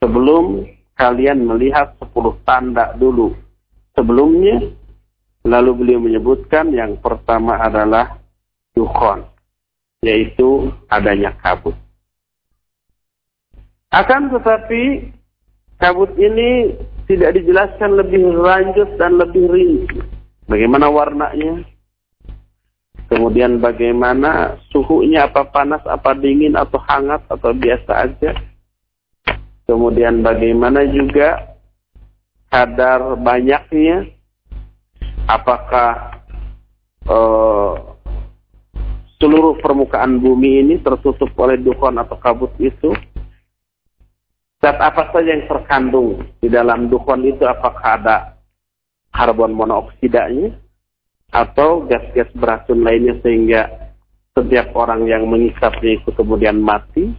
sebelum kalian melihat sepuluh tanda dulu sebelumnya. Lalu beliau menyebutkan yang pertama adalah dukhon, yaitu adanya kabut. Akan tetapi kabut ini tidak dijelaskan lebih lanjut dan lebih rinci. Bagaimana warnanya? Kemudian bagaimana suhunya, apa panas, apa dingin, atau hangat, atau biasa aja Kemudian bagaimana juga kadar banyaknya, apakah uh, seluruh permukaan bumi ini tertutup oleh dukhon atau kabut itu? Zat apa saja yang terkandung di dalam dukhon itu apakah ada karbon monoksidanya atau gas-gas beracun lainnya sehingga setiap orang yang mengisapnya itu kemudian mati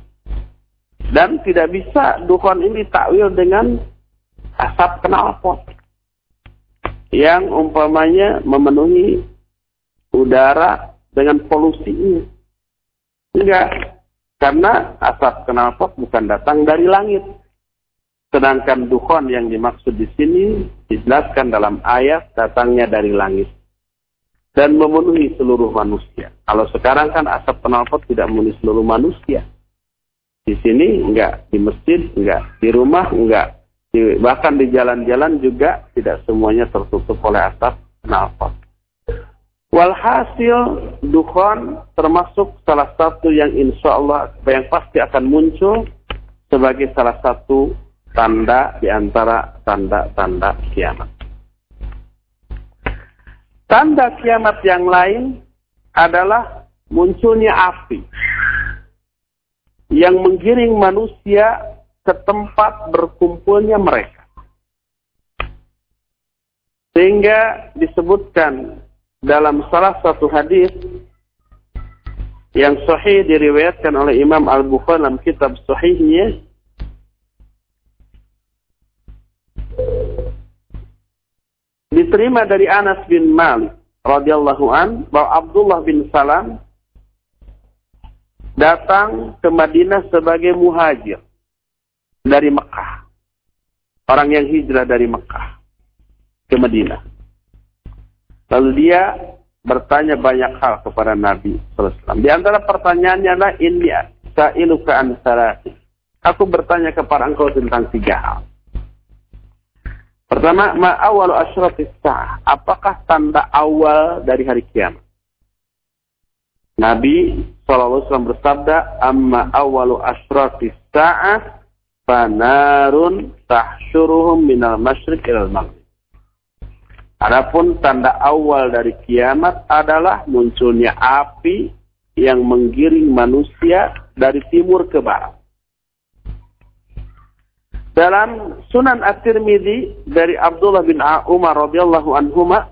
dan tidak bisa dukun ini takwil dengan asap knalpot yang umpamanya memenuhi udara dengan polusinya. Enggak, karena asap knalpot bukan datang dari langit. Sedangkan dukhon yang dimaksud di sini dijelaskan dalam ayat datangnya dari langit dan memenuhi seluruh manusia. Kalau sekarang kan asap knalpot tidak memenuhi seluruh manusia. Di sini enggak, di masjid enggak, di rumah enggak, bahkan di jalan-jalan juga tidak semuanya tertutup oleh asap knalpot. Walhasil dukhon termasuk salah satu yang insya Allah yang pasti akan muncul sebagai salah satu tanda di antara tanda-tanda kiamat. Tanda kiamat yang lain adalah munculnya api yang menggiring manusia ke tempat berkumpulnya mereka. Sehingga disebutkan dalam salah satu hadis yang sahih diriwayatkan oleh Imam Al-Bukhari dalam kitab sahihnya diterima dari Anas bin Malik radhiyallahu an bahwa Abdullah bin Salam datang ke Madinah sebagai muhajir dari Mekah. Orang yang hijrah dari Mekah ke Madinah. Lalu dia bertanya banyak hal kepada Nabi SAW. Di antara pertanyaannya adalah ini sa'iluka an Aku bertanya kepada engkau tentang tiga hal. Pertama, ma awal. Apakah tanda awal dari hari kiamat? Nabi SAW bersabda, amma awalu asyratis sa'ah fanarun tahsyuruhum minal masyriq ilal maghrib. Adapun tanda awal dari kiamat adalah munculnya api yang menggiring manusia dari timur ke barat. Dalam Sunan At-Tirmidzi dari Abdullah bin Umar radhiyallahu anhuma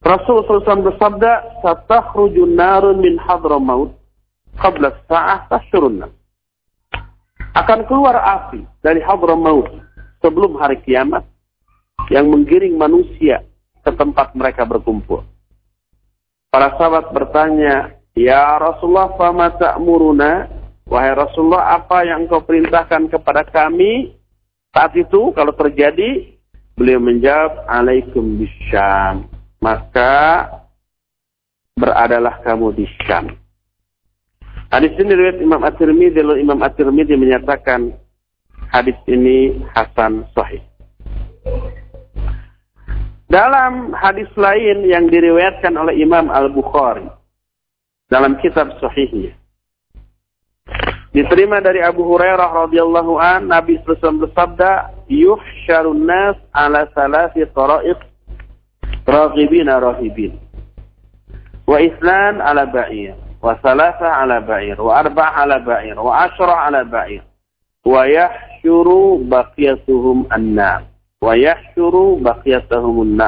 Rasulullah SAW bersabda, "Satakhruju narun min hadramaut qabla sa'ah tashurun akan keluar api dari Hadramaut sebelum hari kiamat yang menggiring manusia ke tempat mereka berkumpul. Para sahabat bertanya, Ya Rasulullah, fama ta'muruna? Wahai Rasulullah, apa yang engkau perintahkan kepada kami saat itu kalau terjadi? Beliau menjawab, Alaikum bisyam. Maka beradalah kamu di Syam. Hadis ini riwayat Imam At-Tirmidzi lalu Imam At-Tirmidzi menyatakan hadis ini hasan sahih. Dalam hadis lain yang diriwayatkan oleh Imam Al-Bukhari dalam kitab sahihnya. Diterima dari Abu Hurairah radhiyallahu an Nabi sallallahu bersabda, "Yuhsyarun nas ala salasi tara'iq raghibina rahibin." Wa islan ala ba'ir, wa salasa ala ba'ir, wa arba' ala ba'ir, wa ashra' ala ba'ir. Wa yahsyuru baqiyatuhum annar wa yahsyuru baqiyatahumun.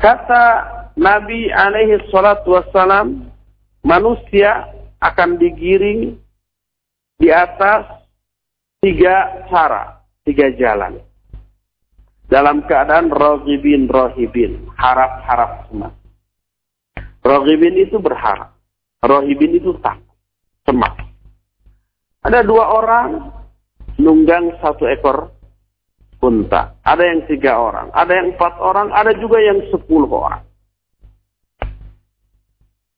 Kata Nabi alaihi salatu wassalam, manusia akan digiring di atas tiga cara, tiga jalan. Dalam keadaan rohibin, rohibin, harap-harap semak. Rohibin itu berharap, rohibin itu tak semak. Ada dua orang nunggang satu ekor unta. Ada yang tiga orang. Ada yang empat orang. Ada juga yang sepuluh orang.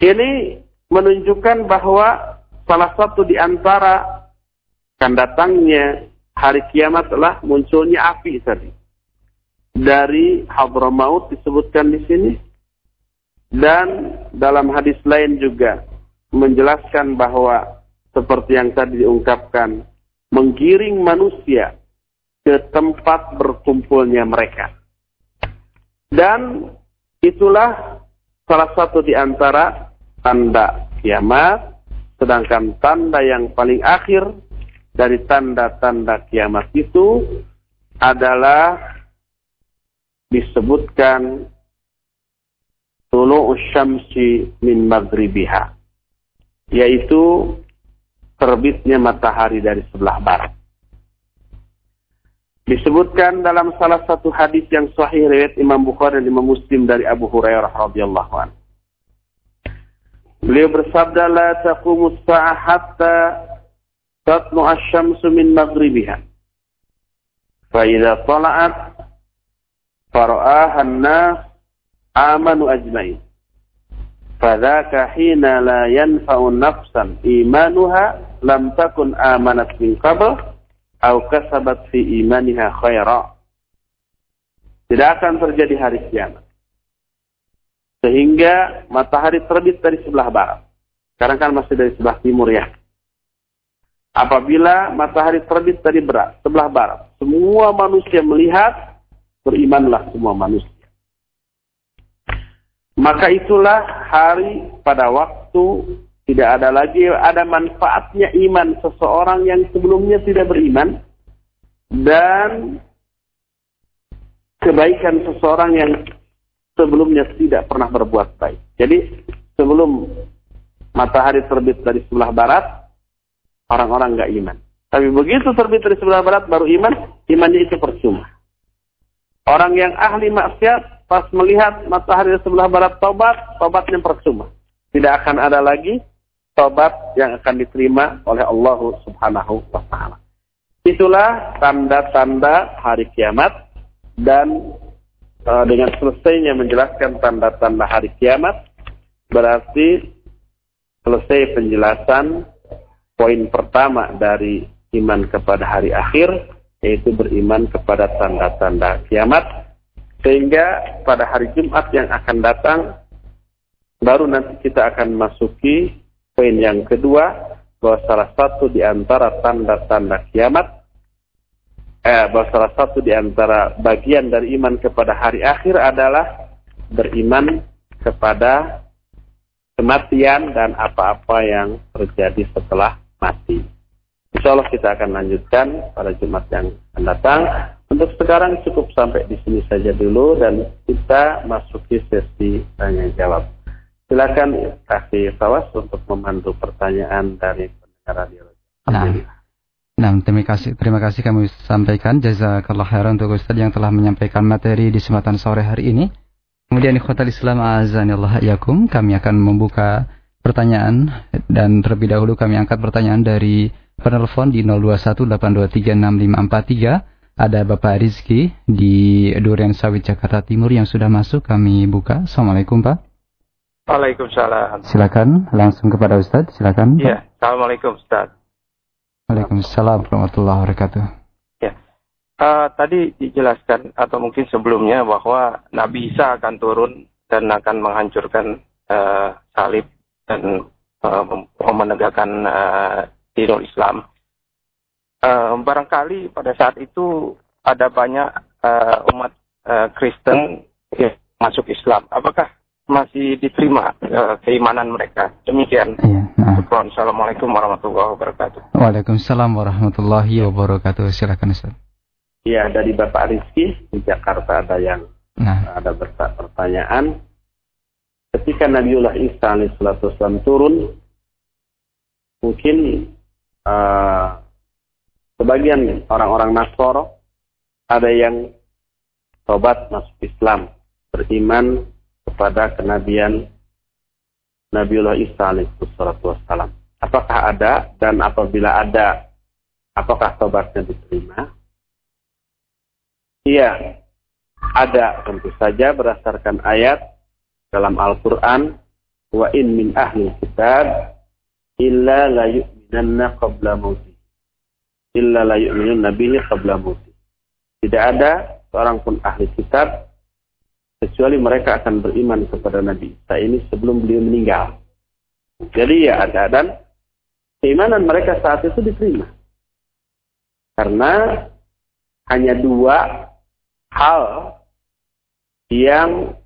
Ini menunjukkan bahwa salah satu di antara akan datangnya hari kiamat adalah munculnya api tadi. Dari Hadramaut disebutkan di sini dan dalam hadis lain juga menjelaskan bahwa seperti yang tadi diungkapkan, menggiring manusia ke tempat berkumpulnya mereka. Dan itulah salah satu di antara tanda kiamat, sedangkan tanda yang paling akhir dari tanda-tanda kiamat itu adalah disebutkan tulu syamsi min maghribiha yaitu terbitnya matahari dari sebelah barat. Disebutkan dalam salah satu hadis yang sahih riwayat Imam Bukhari dan Imam Muslim dari Abu Hurairah radhiyallahu anhu. Beliau bersabda la taqumu as-sa'ah hatta tatlu asy-syamsu min maghribiha. Fa idza tala'at fara'aha an-nas amanu ajma'in. Fadzaka hina la yanfa'u nafsan imanuha lam takun amanat min qabl aw kasabat fi imaniha khaira. Tidak akan terjadi hari kiamat. Sehingga matahari terbit dari sebelah barat. Sekarang kan masih dari sebelah timur ya. Apabila matahari terbit dari berat, sebelah barat, semua manusia melihat, berimanlah semua manusia. Maka itulah hari pada waktu tidak ada lagi ada manfaatnya iman seseorang yang sebelumnya tidak beriman dan kebaikan seseorang yang sebelumnya tidak pernah berbuat baik. Jadi sebelum matahari terbit dari sebelah barat, orang-orang nggak iman. Tapi begitu terbit dari sebelah barat baru iman, imannya itu percuma. Orang yang ahli maksiat pas melihat matahari di sebelah barat tobat, tobatnya percuma. Tidak akan ada lagi tobat yang akan diterima oleh Allah Subhanahu wa taala. Itulah tanda-tanda hari kiamat dan e, dengan selesainya menjelaskan tanda-tanda hari kiamat berarti selesai penjelasan poin pertama dari iman kepada hari akhir yaitu beriman kepada tanda-tanda kiamat sehingga pada hari Jumat yang akan datang, baru nanti kita akan masuki poin yang kedua, bahwa salah satu di antara tanda-tanda kiamat, eh, bahwa salah satu di antara bagian dari iman kepada hari akhir adalah beriman kepada kematian dan apa-apa yang terjadi setelah mati. Insya Allah kita akan lanjutkan pada Jumat yang akan datang. Untuk sekarang cukup sampai di sini saja dulu dan kita masuki sesi tanya jawab. Silakan kasih tawas untuk memandu pertanyaan dari pendengar radio. Nah, nah terima kasih terima kasih kami sampaikan jazakallah khairan untuk Ustaz yang telah menyampaikan materi di kesempatan sore hari ini. Kemudian ikhwatal Islam azanillah yakum kami akan membuka pertanyaan dan terlebih dahulu kami angkat pertanyaan dari penelpon di 0218236543 ada Bapak Rizky di Durian Sawit Jakarta Timur yang sudah masuk kami buka. Assalamualaikum Pak. Waalaikumsalam. Silakan langsung kepada Ustaz. Silakan. Iya. Assalamualaikum Ustaz. Waalaikumsalam warahmatullahi wabarakatuh. Ya. Uh, tadi dijelaskan atau mungkin sebelumnya bahwa Nabi Isa akan turun dan akan menghancurkan uh, salib dan uh, menegakkan uh, dinul Islam uh, barangkali pada saat itu ada banyak uh, umat uh, Kristen yang masuk Islam. Apakah masih diterima uh, keimanan mereka? Demikian. Iya, nah. Assalamualaikum warahmatullahi wabarakatuh. Waalaikumsalam warahmatullahi wabarakatuh. Silakan Ustaz. Ya, dari Bapak Rizky di Jakarta ada yang nah. ada pertanyaan. Ketika Nabiullah Isa alaihissalam turun, mungkin uh, sebagian orang-orang Nasoro ada yang tobat masuk Islam, beriman kepada kenabian Nabiullah Isa alaihissalam. Apakah ada dan apabila ada, apakah tobatnya diterima? Iya, ada tentu saja berdasarkan ayat dalam Al-Quran wa in min ahli kitab illa la yu'minanna qabla mauti illa la yu'minun nabihi qabla. Tidak ada seorang pun ahli kitab kecuali mereka akan beriman kepada Nabi Isa ini sebelum beliau meninggal. Jadi ya ada dan keimanan mereka saat itu diterima. Karena hanya dua hal yang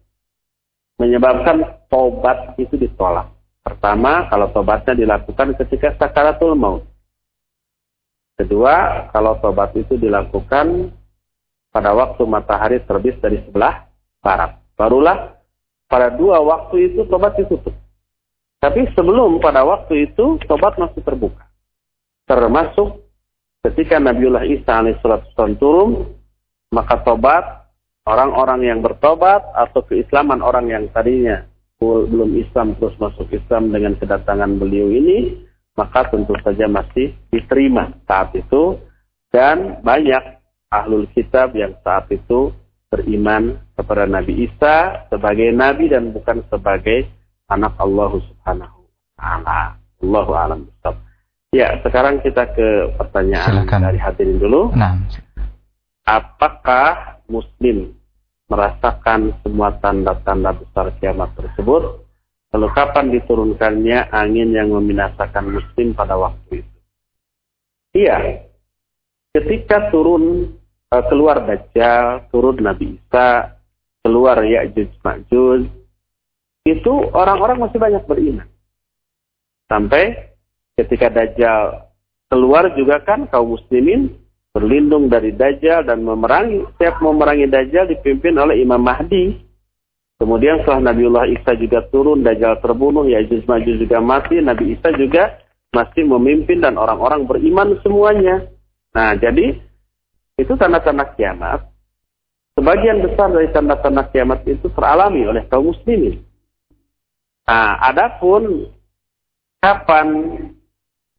menyebabkan tobat itu ditolak. Pertama, kalau tobatnya dilakukan ketika sakaratul maut. Kedua, kalau tobat itu dilakukan pada waktu matahari terbit dari sebelah barat. Barulah pada dua waktu itu tobat ditutup. Tapi sebelum pada waktu itu tobat masih terbuka. Termasuk ketika Nabiullah Isa alaihissalam turun, maka tobat orang-orang yang bertobat atau keislaman orang yang tadinya belum Islam terus masuk Islam dengan kedatangan beliau ini, maka tentu saja masih diterima saat itu dan banyak ahlul kitab yang saat itu beriman kepada Nabi Isa sebagai nabi dan bukan sebagai anak Allah Subhanahu wa taala. Allahu a'lam Ya, sekarang kita ke pertanyaan Silakan. dari hadirin dulu. Nah. Apakah muslim merasakan semua tanda-tanda besar kiamat tersebut? Lalu kapan diturunkannya angin yang membinasakan muslim pada waktu itu? Iya, ketika turun uh, keluar Dajjal, turun Nabi Isa, keluar Ya'juj Ma'juj, itu orang-orang masih banyak beriman. Sampai ketika Dajjal keluar juga kan kaum muslimin berlindung dari Dajjal dan memerangi. Setiap memerangi Dajjal dipimpin oleh Imam Mahdi. Kemudian setelah Nabiullah Isa juga turun, Dajjal terbunuh, Ya'juj Ma'juj juga mati, Nabi Isa juga masih memimpin dan orang-orang beriman semuanya. Nah, jadi itu tanda-tanda kiamat. Sebagian besar dari tanda-tanda kiamat itu teralami oleh kaum muslimin. Nah, adapun kapan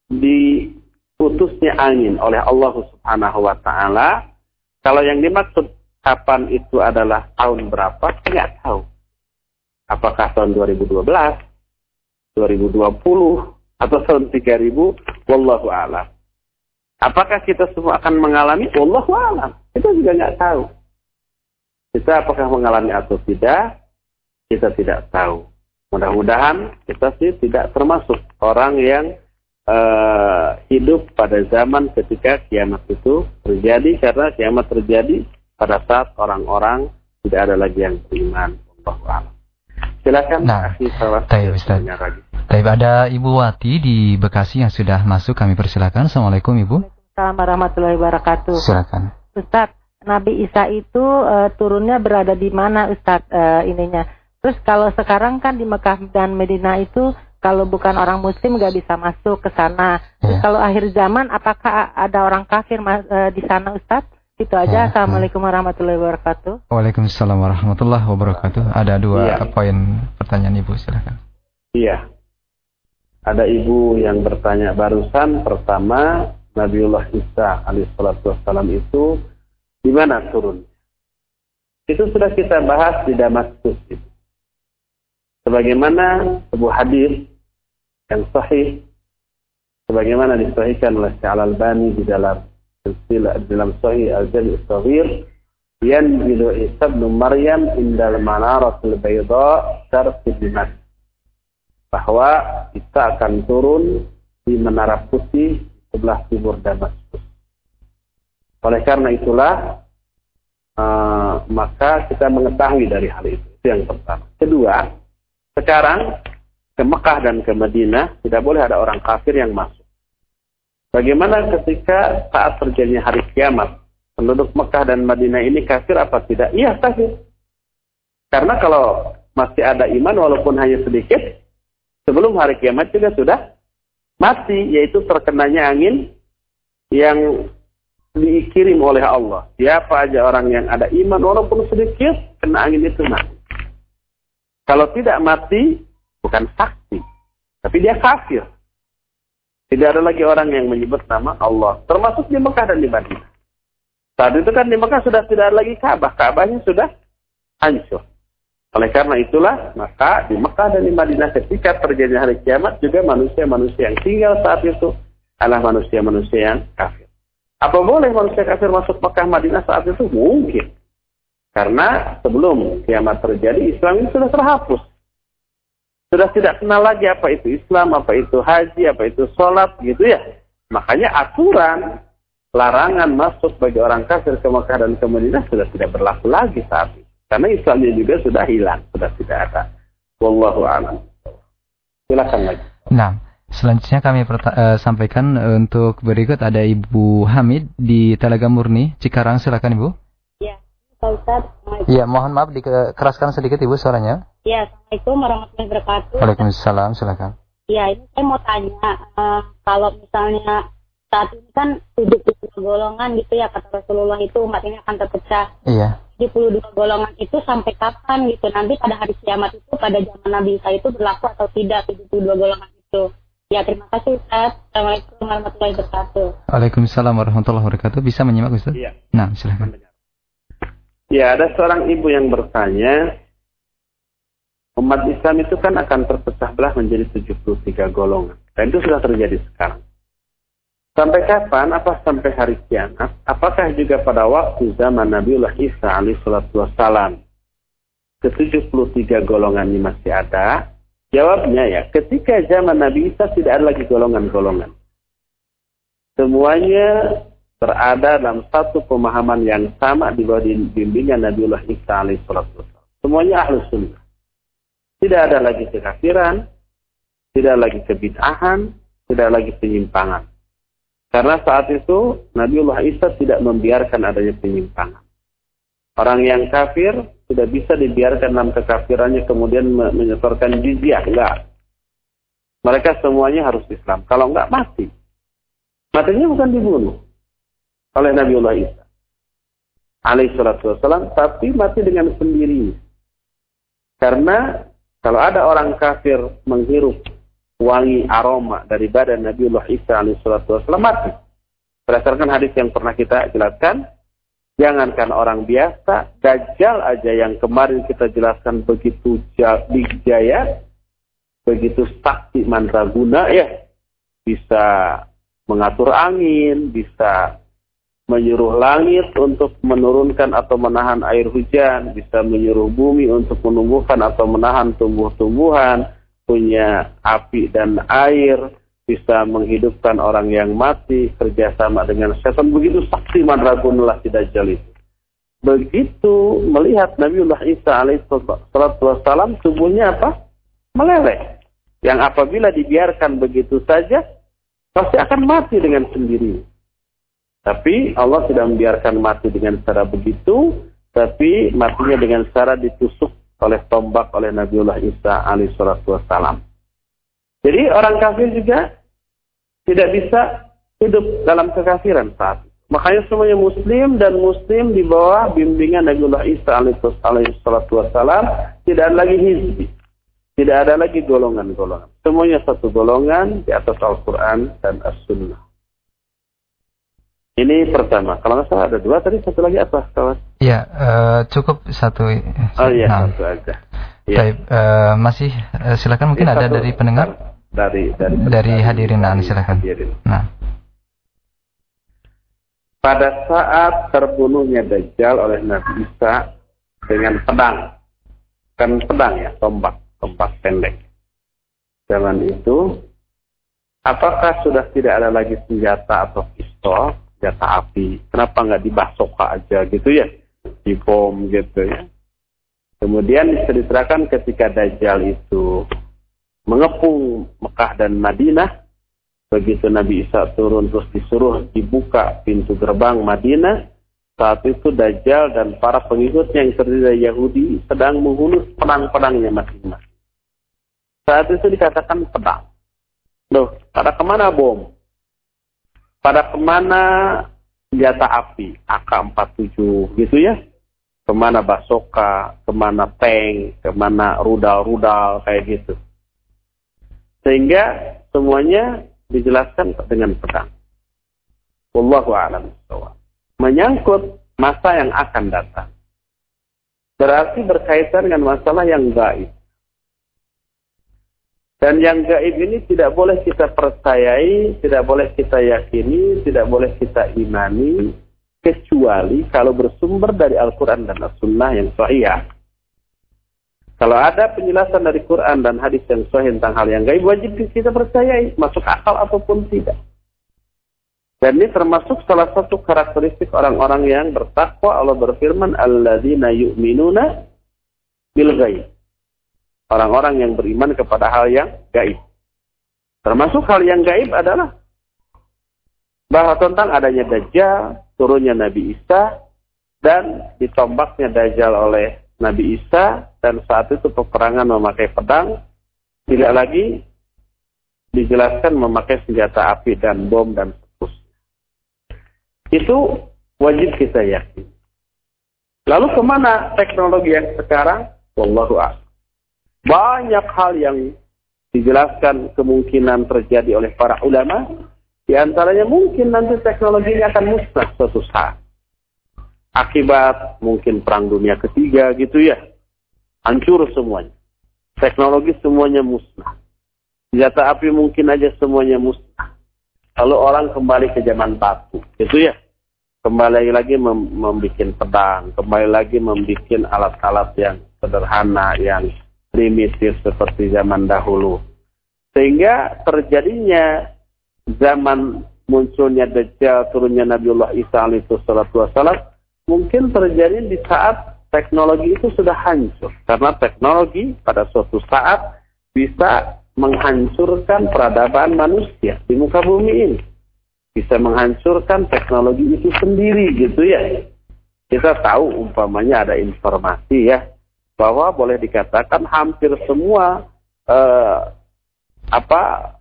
diputusnya angin oleh Allah Subhanahu wa taala, kalau yang dimaksud kapan itu adalah tahun berapa, tidak tahu. Apakah tahun 2012, 2020, atau tahun 3000, wallahu a'lam. Apakah kita semua akan mengalami? Wallahu a'lam. Kita juga nggak tahu. Kita apakah mengalami atau tidak, kita tidak tahu. Mudah-mudahan kita sih tidak termasuk orang yang uh, hidup pada zaman ketika kiamat itu terjadi karena kiamat terjadi pada saat orang-orang tidak ada lagi yang beriman. Allah Silakan. Nah, Tayyip Ustaz. Tayyip ada Ibu Wati di Bekasi yang sudah masuk kami persilakan. Assalamualaikum Ibu. Assalamualaikum warahmatullahi wabarakatuh. Silakan. Ustaz, Nabi Isa itu uh, turunnya berada di mana Ustaz uh, ininya? Terus kalau sekarang kan di Mekah dan Medina itu kalau bukan orang muslim nggak bisa masuk ke sana. Terus ya. kalau akhir zaman apakah ada orang kafir uh, di sana Ustaz? Itu aja. Assalamualaikum warahmatullahi wabarakatuh. Waalaikumsalam warahmatullahi wabarakatuh. Ada dua ya. poin pertanyaan Ibu silakan. Iya. Ada ibu yang bertanya barusan pertama Nabiullah Isa alaihissalam itu di mana turun? Itu sudah kita bahas di Damaskus itu sebagaimana sebuah hadis yang sahih sebagaimana disahihkan oleh Syekh Al-Albani di dalam dalam sahih Al-Jami' As-Saghir yanzilu Isa bin Maryam indal manaratul bayda syarqi Dimas bahwa Isa akan turun di menara putih sebelah timur Damaskus. Oleh karena itulah uh, maka kita mengetahui dari hal itu. Itu yang pertama. Kedua, sekarang ke Mekah dan ke Madinah tidak boleh ada orang kafir yang masuk. Bagaimana ketika saat terjadinya hari kiamat, penduduk Mekah dan Madinah ini kafir apa tidak? Iya kafir. Karena kalau masih ada iman walaupun hanya sedikit, sebelum hari kiamat juga sudah mati, yaitu terkenanya angin yang dikirim oleh Allah. Siapa aja orang yang ada iman walaupun sedikit, kena angin itu mati. Kalau tidak mati, bukan saksi. Tapi dia kafir. Tidak ada lagi orang yang menyebut nama Allah. Termasuk di Mekah dan di Madinah. Saat itu kan di Mekah sudah tidak ada lagi Ka'bah. Ka'bahnya sudah hancur. Oleh karena itulah, maka di Mekah dan di Madinah ketika terjadi hari kiamat juga manusia-manusia yang tinggal saat itu adalah manusia-manusia yang kafir. Apa boleh manusia kafir masuk Mekah Madinah saat itu? Mungkin. Karena sebelum kiamat terjadi, Islam ini sudah terhapus. Sudah tidak kenal lagi apa itu Islam, apa itu haji, apa itu sholat, gitu ya. Makanya aturan larangan masuk bagi orang kafir ke Mekah dan ke Madinah sudah tidak berlaku lagi saat itu. Karena Islamnya juga sudah hilang, sudah tidak ada. Wallahu a'lam. Silakan lagi. Nah, selanjutnya kami uh, sampaikan uh, untuk berikut ada Ibu Hamid di Telaga Murni, Cikarang. Silakan Ibu. Ya, Pak Ustaz. Iya, mohon maaf dikeraskan sedikit Ibu suaranya. Iya, Assalamualaikum warahmatullahi wabarakatuh. Waalaikumsalam, silakan. Iya, ini saya mau tanya, uh, kalau misalnya saat ini kan 72 golongan gitu ya, kata Rasulullah itu umat ini akan terpecah. Iya. 72 golongan itu sampai kapan gitu? Nanti pada hari kiamat itu, pada zaman Nabi Isa itu berlaku atau tidak 72 golongan itu? Ya, terima kasih Ustaz. Assalamualaikum warahmatullahi wabarakatuh. Waalaikumsalam warahmatullahi wabarakatuh. Bisa menyimak Ustaz? Iya. Nah, silakan. Ya, ada seorang ibu yang bertanya, umat Islam itu kan akan terpecah belah menjadi 73 golongan. Dan itu sudah terjadi sekarang. Sampai kapan? Apa sampai hari kiamat? Apakah juga pada waktu zaman Nabiullah Isa alaihissalatu wassalam ke-73 golongan ini masih ada? Jawabnya ya, ketika zaman Nabi Isa tidak ada lagi golongan-golongan. Semuanya berada dalam satu pemahaman yang sama di bawah bimbingan Nabiullah Isa alaihissalatu Semuanya ahlus sunnah. Tidak ada lagi kekafiran, tidak lagi kebid'ahan, tidak lagi penyimpangan. Karena saat itu Nabiullah Isa tidak membiarkan adanya penyimpangan. Orang yang kafir tidak bisa dibiarkan dalam kekafirannya kemudian menyetorkan jizyah. Enggak. Mereka semuanya harus Islam. Kalau enggak, mati. Matinya bukan dibunuh oleh Nabiullah Isa. Alaihi salatu wassalam, tapi mati dengan sendiri. Karena kalau ada orang kafir menghirup wangi aroma dari badan Nabiullah Isa alaihi salatu wassalam, mati. Berdasarkan hadis yang pernah kita jelaskan, jangankan orang biasa, Dajjal aja yang kemarin kita jelaskan begitu jaya, begitu sakti mandraguna ya, bisa mengatur angin, bisa menyuruh langit untuk menurunkan atau menahan air hujan, bisa menyuruh bumi untuk menumbuhkan atau menahan tumbuh-tumbuhan, punya api dan air, bisa menghidupkan orang yang mati, kerjasama dengan setan. Begitu saksi madragunlah tidak jali. Begitu melihat Nabiullah Isa alaihissalam tubuhnya apa? Meleleh. Yang apabila dibiarkan begitu saja, pasti akan mati dengan sendirinya. Tapi Allah tidak membiarkan mati dengan cara begitu, tapi matinya dengan cara ditusuk oleh tombak oleh Nabiullah Isa alaihissalatu wassalam. Jadi orang kafir juga tidak bisa hidup dalam kekafiran saat. Makanya semuanya muslim dan muslim di bawah bimbingan Nabiullah Isa alaihissalatu wassalam tidak ada lagi hizbi. Tidak ada lagi golongan-golongan. Semuanya satu golongan di atas Al-Quran dan As-Sunnah. Ini pertama. Kalau nggak salah ada dua tadi satu lagi apa kawan? Ya uh, cukup satu. Oh iya nah. satu aja. Ya. Baik, uh, masih uh, silakan mungkin ya, ada dari pendengar. Dari dari dari hadirin nah, silakan. Hadirin. Nah. Pada saat terbunuhnya Dajjal oleh Nabi Isa dengan pedang, kan pedang ya, tombak, tombak pendek. Zaman itu, apakah sudah tidak ada lagi senjata atau pistol senjata api. Kenapa nggak dibasok aja gitu ya? Dibom gitu ya. Kemudian diceritakan ketika Dajjal itu mengepung Mekah dan Madinah, begitu Nabi Isa turun terus disuruh dibuka pintu gerbang Madinah, saat itu Dajjal dan para pengikutnya yang terdiri dari Yahudi sedang menghunus pedang-pedangnya masing-masing. Saat itu dikatakan pedang. Loh, pada ke mana bom? Pada ke mana senjata api? AK-47 gitu ya. Ke mana basoka ke mana tank ke mana rudal-rudal kayak gitu. Sehingga semuanya dijelaskan dengan pedang. Wallahu a'lam menyangkut masa yang akan datang. Berarti berkaitan dengan masalah yang gaib dan yang gaib ini tidak boleh kita percayai, tidak boleh kita yakini, tidak boleh kita imani, kecuali kalau bersumber dari Al-Quran dan As-Sunnah yang sahih. Kalau ada penjelasan dari Quran dan hadis yang sahih tentang hal yang gaib, wajib kita percayai, masuk akal ataupun tidak. Dan ini termasuk salah satu karakteristik orang-orang yang bertakwa. Allah berfirman, Alladzina yu'minuna bil ghaib orang-orang yang beriman kepada hal yang gaib. Termasuk hal yang gaib adalah bahwa tentang adanya Dajjal, turunnya Nabi Isa, dan ditombaknya Dajjal oleh Nabi Isa dan saat itu peperangan memakai pedang tidak lagi dijelaskan memakai senjata api dan bom dan seterusnya. Itu wajib kita yakin. Lalu ke mana teknologi yang sekarang? Wallahu a'lam. Banyak hal yang dijelaskan kemungkinan terjadi oleh para ulama. Di antaranya mungkin nanti teknologinya akan musnah suatu saat. Akibat mungkin perang dunia ketiga gitu ya. Hancur semuanya. Teknologi semuanya musnah. Senjata api mungkin aja semuanya musnah. Lalu orang kembali ke zaman batu. Gitu ya kembali lagi mem membuat pedang, kembali lagi membuat alat-alat yang sederhana, yang primitif seperti zaman dahulu. Sehingga terjadinya zaman munculnya Dajjal, turunnya Nabiullah Isa alaihi wassalam, mungkin terjadi di saat teknologi itu sudah hancur. Karena teknologi pada suatu saat bisa menghancurkan peradaban manusia di muka bumi ini bisa menghancurkan teknologi itu sendiri gitu ya. Kita tahu umpamanya ada informasi ya bahwa boleh dikatakan hampir semua eh, apa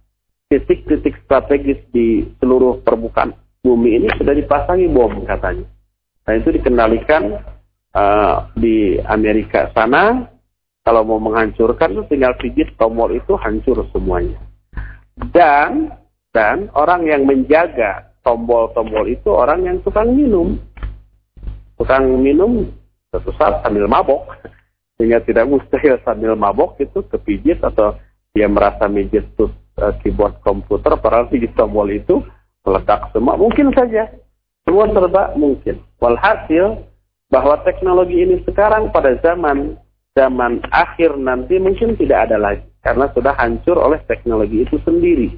titik-titik strategis di seluruh permukaan bumi ini sudah dipasangi bom katanya. Nah itu dikendalikan uh, di Amerika sana. Kalau mau menghancurkan tinggal pijit tombol itu hancur semuanya. Dan dan orang yang menjaga tombol-tombol itu orang yang tukang minum. Tukang minum satu saat sambil mabok. [laughs] Sehingga tidak mustahil sambil mabok itu kepijit atau dia merasa mijit tuh uh, keyboard komputer padahal di tombol itu meledak semua. Mungkin saja. Semua serba mungkin. Walhasil bahwa teknologi ini sekarang pada zaman zaman akhir nanti mungkin tidak ada lagi karena sudah hancur oleh teknologi itu sendiri.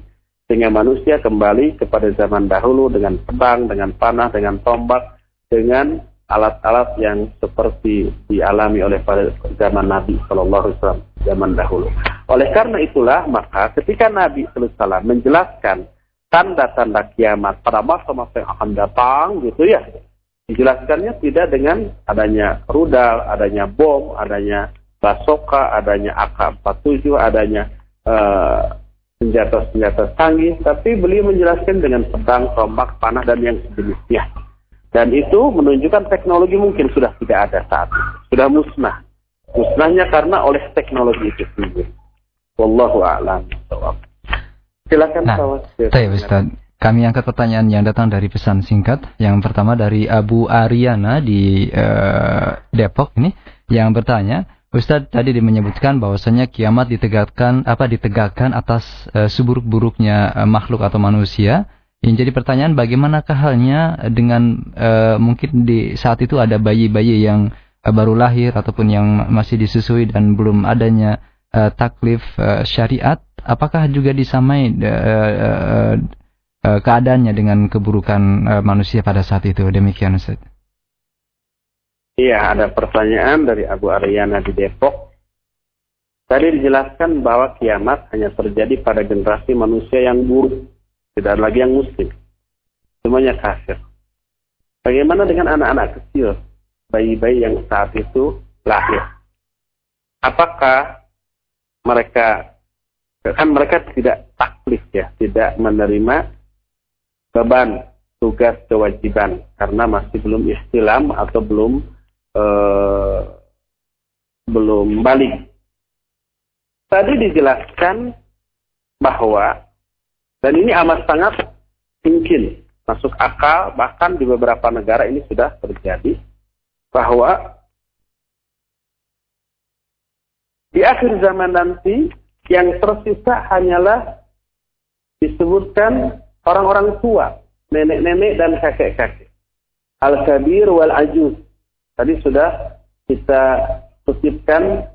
Sehingga manusia kembali kepada zaman dahulu dengan pedang, dengan panah, dengan tombak, dengan alat-alat yang seperti dialami oleh pada zaman Nabi Shallallahu Alaihi Wasallam zaman dahulu. Oleh karena itulah maka ketika Nabi Sallallahu Alaihi Wasallam menjelaskan tanda-tanda kiamat pada masa-masa yang akan datang gitu ya, dijelaskannya tidak dengan adanya rudal, adanya bom, adanya basoka, adanya AK-47, adanya uh, senjata-senjata canggih, tapi beliau menjelaskan dengan pedang, tombak, panah, dan yang sejenisnya. Dan itu menunjukkan teknologi mungkin sudah tidak ada saat itu. Sudah musnah. Musnahnya karena oleh teknologi itu sendiri. Wallahu a'lam. Silakan nah, Saya Ustaz. Kami angkat pertanyaan yang datang dari pesan singkat. Yang pertama dari Abu Ariana di uh, Depok ini yang bertanya, Ustadz tadi menyebutkan bahwasanya kiamat ditegakkan apa ditegakkan atas e, seburuk-buruknya e, makhluk atau manusia. Yang jadi pertanyaan bagaimanakah halnya dengan e, mungkin di saat itu ada bayi-bayi yang e, baru lahir ataupun yang masih disusui dan belum adanya e, taklif e, syariat, apakah juga disamai e, e, e, keadaannya dengan keburukan e, manusia pada saat itu? Demikian Ustaz. Iya, ada pertanyaan dari Abu Aryana di Depok. Tadi dijelaskan bahwa kiamat hanya terjadi pada generasi manusia yang buruk. Tidak ada lagi yang muslim. Semuanya kafir. Bagaimana dengan anak-anak kecil? Bayi-bayi yang saat itu lahir. Apakah mereka kan mereka tidak taklif ya, tidak menerima beban tugas kewajiban karena masih belum istilam atau belum Eh, belum balik. Tadi dijelaskan bahwa dan ini amat sangat mungkin masuk akal bahkan di beberapa negara ini sudah terjadi bahwa di akhir zaman nanti yang tersisa hanyalah disebutkan orang-orang tua, nenek-nenek dan kakek-kakek. Al-kabir wal ajuz Tadi sudah kita kutipkan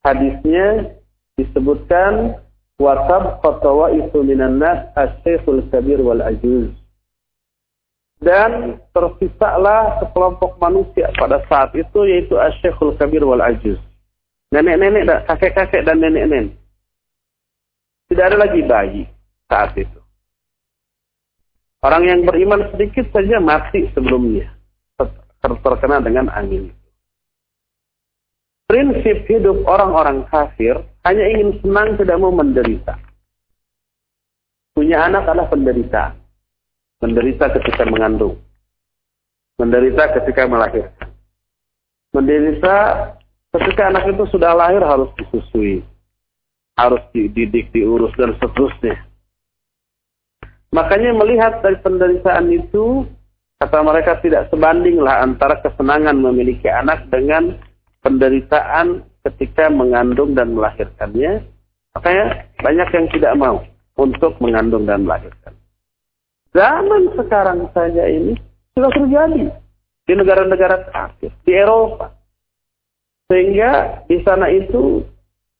hadisnya disebutkan watab khatawa itu minan nas asy-syaikhul kabir wal ajuz. Dan tersisalah sekelompok manusia pada saat itu yaitu asy-syaikhul kabir wal ajuz. Nenek-nenek, kakek-kakek dan nenek-nenek. Tidak ada lagi bayi saat itu. Orang yang beriman sedikit saja mati sebelumnya terkena dengan angin. Prinsip hidup orang-orang kafir hanya ingin senang tidak mau menderita. Punya anak adalah penderitaan. Menderita ketika mengandung. Menderita ketika melahirkan. Menderita ketika anak itu sudah lahir harus disusui. Harus dididik, diurus, dan seterusnya. Makanya melihat dari penderitaan itu, kata mereka tidak sebandinglah antara kesenangan memiliki anak dengan penderitaan ketika mengandung dan melahirkannya, makanya banyak yang tidak mau untuk mengandung dan melahirkan. Zaman sekarang saja ini sudah terjadi di negara-negara kafir, di Eropa. Sehingga di sana itu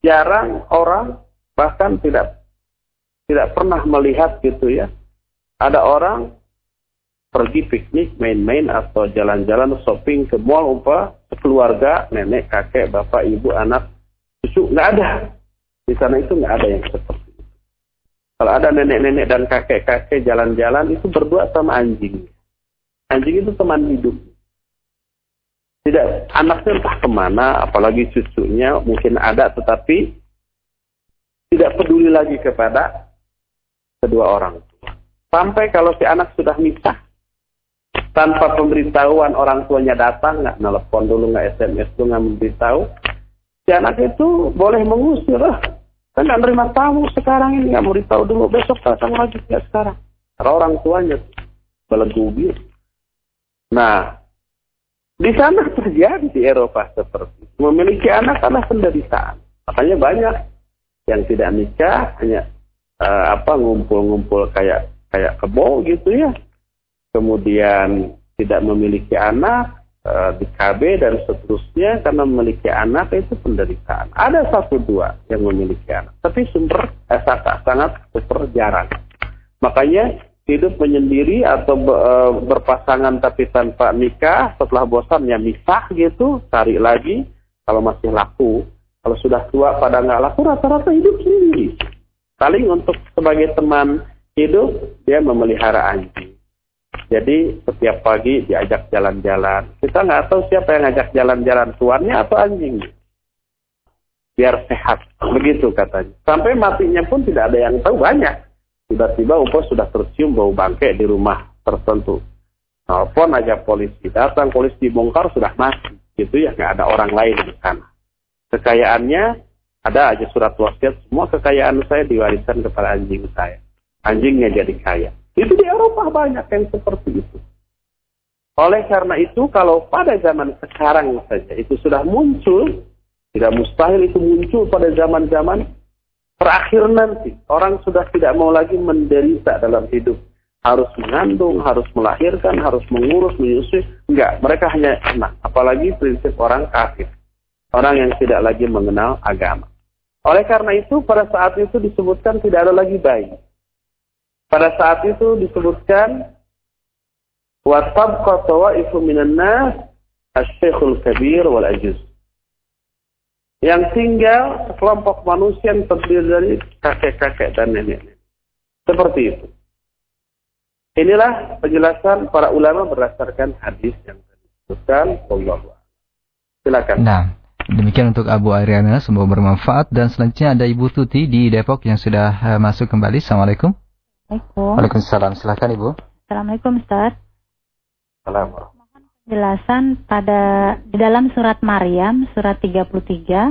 jarang orang bahkan tidak tidak pernah melihat gitu ya. Ada orang pergi piknik, main-main atau jalan-jalan shopping ke mall umpah sekeluarga, nenek, kakek, bapak, ibu, anak, cucu, nggak ada. Di sana itu nggak ada yang seperti itu. Kalau ada nenek-nenek dan kakek-kakek jalan-jalan itu berdua sama anjing. Anjing itu teman hidup. Tidak, anaknya entah ke mana, apalagi cucunya mungkin ada, tetapi tidak peduli lagi kepada kedua orang tua. Sampai kalau si anak sudah misah, tanpa pemberitahuan orang tuanya datang, nggak nelpon dulu, nggak SMS dulu, nggak memberitahu, si anak itu boleh mengusir lah. Kan nggak nerima tamu sekarang ini, nggak mau beritahu dulu, besok datang lagi, nggak sekarang. Karena orang tuanya belegu gitu. Nah, di sana terjadi di Eropa seperti itu. Memiliki anak adalah penderitaan. Makanya banyak yang tidak nikah hanya uh, apa ngumpul-ngumpul kayak kayak kebo gitu ya kemudian tidak memiliki anak e, di KB dan seterusnya karena memiliki anak itu penderitaan. Ada satu dua yang memiliki anak, tapi sumber eh, sangat, sangat super jarang. Makanya hidup menyendiri atau e, berpasangan tapi tanpa nikah setelah bosan ya misah gitu cari lagi kalau masih laku kalau sudah tua pada nggak laku rata-rata hidup sendiri paling untuk sebagai teman hidup dia memelihara anjing jadi setiap pagi diajak jalan-jalan. Kita nggak tahu siapa yang ngajak jalan-jalan, tuannya atau anjing. Biar sehat. Begitu katanya. Sampai matinya pun tidak ada yang tahu banyak. Tiba-tiba Upo sudah tercium bau bangke di rumah tertentu. Telepon aja polisi. Datang polisi dibongkar sudah mati. Gitu ya, nggak ada orang lain di sana. Kekayaannya ada aja surat wasiat. Semua kekayaan saya diwariskan kepada anjing saya. Anjingnya jadi kaya. Itu di Eropa banyak yang seperti itu. Oleh karena itu, kalau pada zaman sekarang saja itu sudah muncul, tidak mustahil itu muncul pada zaman-zaman terakhir nanti. Orang sudah tidak mau lagi menderita dalam hidup. Harus mengandung, harus melahirkan, harus mengurus, menyusui. Enggak, mereka hanya enak. Apalagi prinsip orang kafir. Orang yang tidak lagi mengenal agama. Oleh karena itu, pada saat itu disebutkan tidak ada lagi bayi. Pada saat itu disebutkan watab itu minan nas asy-syekhul kabir wal. Yang tinggal sekelompok manusia yang terdiri dari kakek-kakek dan nenek-nenek. Seperti itu. Inilah penjelasan para ulama berdasarkan hadis yang disebutkan Allah. Silakan. Nah, demikian untuk Abu Ariana semoga bermanfaat dan selanjutnya ada Ibu Tuti di Depok yang sudah uh, masuk kembali. Assalamualaikum. Assalamualaikum. Waalaikumsalam. Silahkan Ibu. Assalamualaikum Ustaz. Assalamualaikum. Penjelasan pada di dalam surat Maryam surat 33 uh,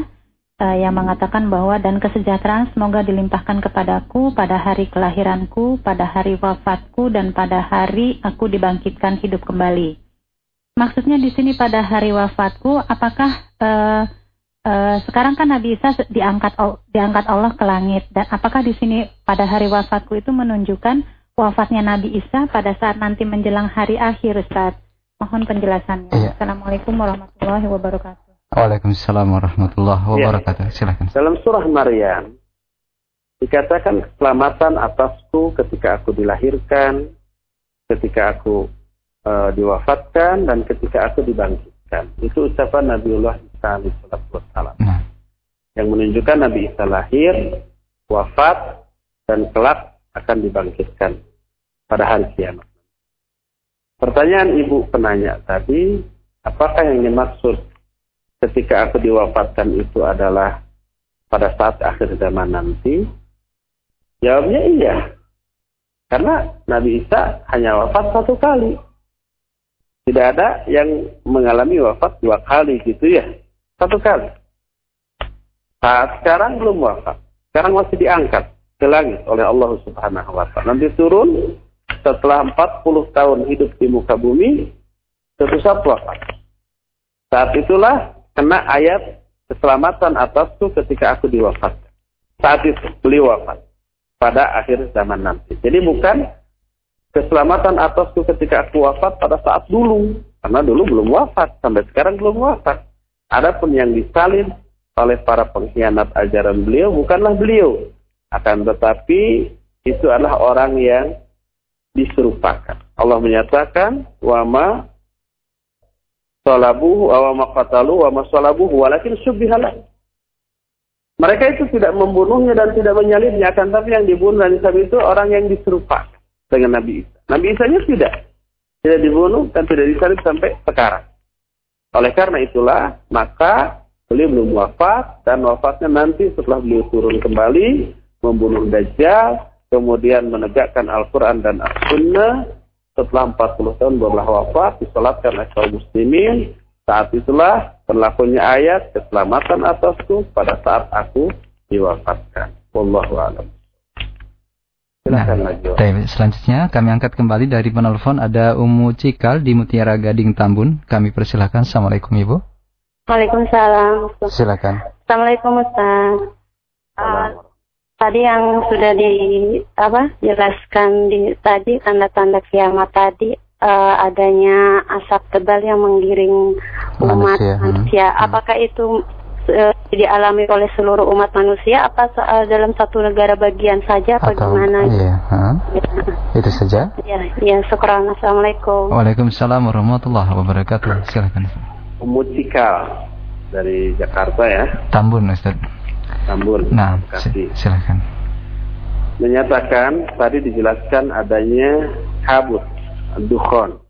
eh, yang mengatakan bahwa dan kesejahteraan semoga dilimpahkan kepadaku pada hari kelahiranku, pada hari wafatku dan pada hari aku dibangkitkan hidup kembali. Maksudnya di sini pada hari wafatku apakah uh, Uh, sekarang kan Nabi Isa diangkat diangkat Allah ke langit dan apakah di sini pada hari wafatku itu menunjukkan wafatnya Nabi Isa pada saat nanti menjelang hari akhir Ustaz? Mohon penjelasannya. Iya. Assalamualaikum warahmatullahi wabarakatuh. Waalaikumsalam warahmatullahi iya. wabarakatuh. Ya. Silakan. Dalam surah Maryam dikatakan keselamatan atasku ketika aku dilahirkan, ketika aku uh, diwafatkan dan ketika aku dibangkitkan. Itu ucapan Nabiullah Isa alaihissalam. Nah. Yang menunjukkan Nabi Isa lahir, wafat, dan kelak akan dibangkitkan pada hari kiamat. Pertanyaan ibu penanya tadi, apakah yang dimaksud ketika aku diwafatkan itu adalah pada saat akhir zaman nanti? Jawabnya iya. Karena Nabi Isa hanya wafat satu kali. Tidak ada yang mengalami wafat dua kali gitu ya. Satu kali. Saat sekarang belum wafat. Sekarang masih diangkat ke langit oleh Allah Subhanahu wa taala. Nanti turun setelah 40 tahun hidup di muka bumi, suatu saat wafat. Saat itulah kena ayat keselamatan atasku ketika aku diwafatkan. Saat itu beliau wafat pada akhir zaman nanti. Jadi bukan keselamatan atasku ketika aku wafat pada saat dulu. Karena dulu belum wafat, sampai sekarang belum wafat. Adapun yang disalin oleh para pengkhianat ajaran beliau bukanlah beliau. Akan tetapi itu adalah orang yang diserupakan. Allah menyatakan wa ma salabuhu wa ma qatalu wa ma walakin syubbihalah. Mereka itu tidak membunuhnya dan tidak menyalibnya akan tapi yang dibunuh dan disabit itu orang yang diserupakan dengan Nabi Isa. Nabi Isa-nya tidak tidak dibunuh dan tidak disalib sampai sekarang. Oleh karena itulah maka beliau belum wafat dan wafatnya nanti setelah beliau turun kembali membunuh Dajjal kemudian menegakkan Al-Quran dan As-Sunnah, setelah 40 tahun barulah wafat, disolatkan oleh kaum muslimin, saat itulah berlakunya ayat keselamatan atasku pada saat aku diwafatkan. Wallahu a'lam. Nah, selanjutnya kami angkat kembali dari penelpon ada Umu Cikal di Mutiara Gading Tambun. Kami persilahkan. Assalamualaikum Ibu. Waalaikumsalam. Silakan. Assalamualaikum Ustaz. Uh, tadi yang sudah di apa jelaskan di tadi tanda-tanda kiamat tadi uh, adanya asap tebal yang menggiring umat manusia. manusia. Hmm. Apakah itu uh, dialami oleh seluruh umat manusia apa uh, dalam satu negara bagian saja atau bagaimana? Iya, huh? ya. Itu saja. Ya, ya, syukur. Assalamualaikum. Waalaikumsalam warahmatullahi wabarakatuh. Silakan. Umutikal dari Jakarta ya. Tambun, Ustaz. Tambun. Nah, silakan. Menyatakan tadi dijelaskan adanya kabut, dukhon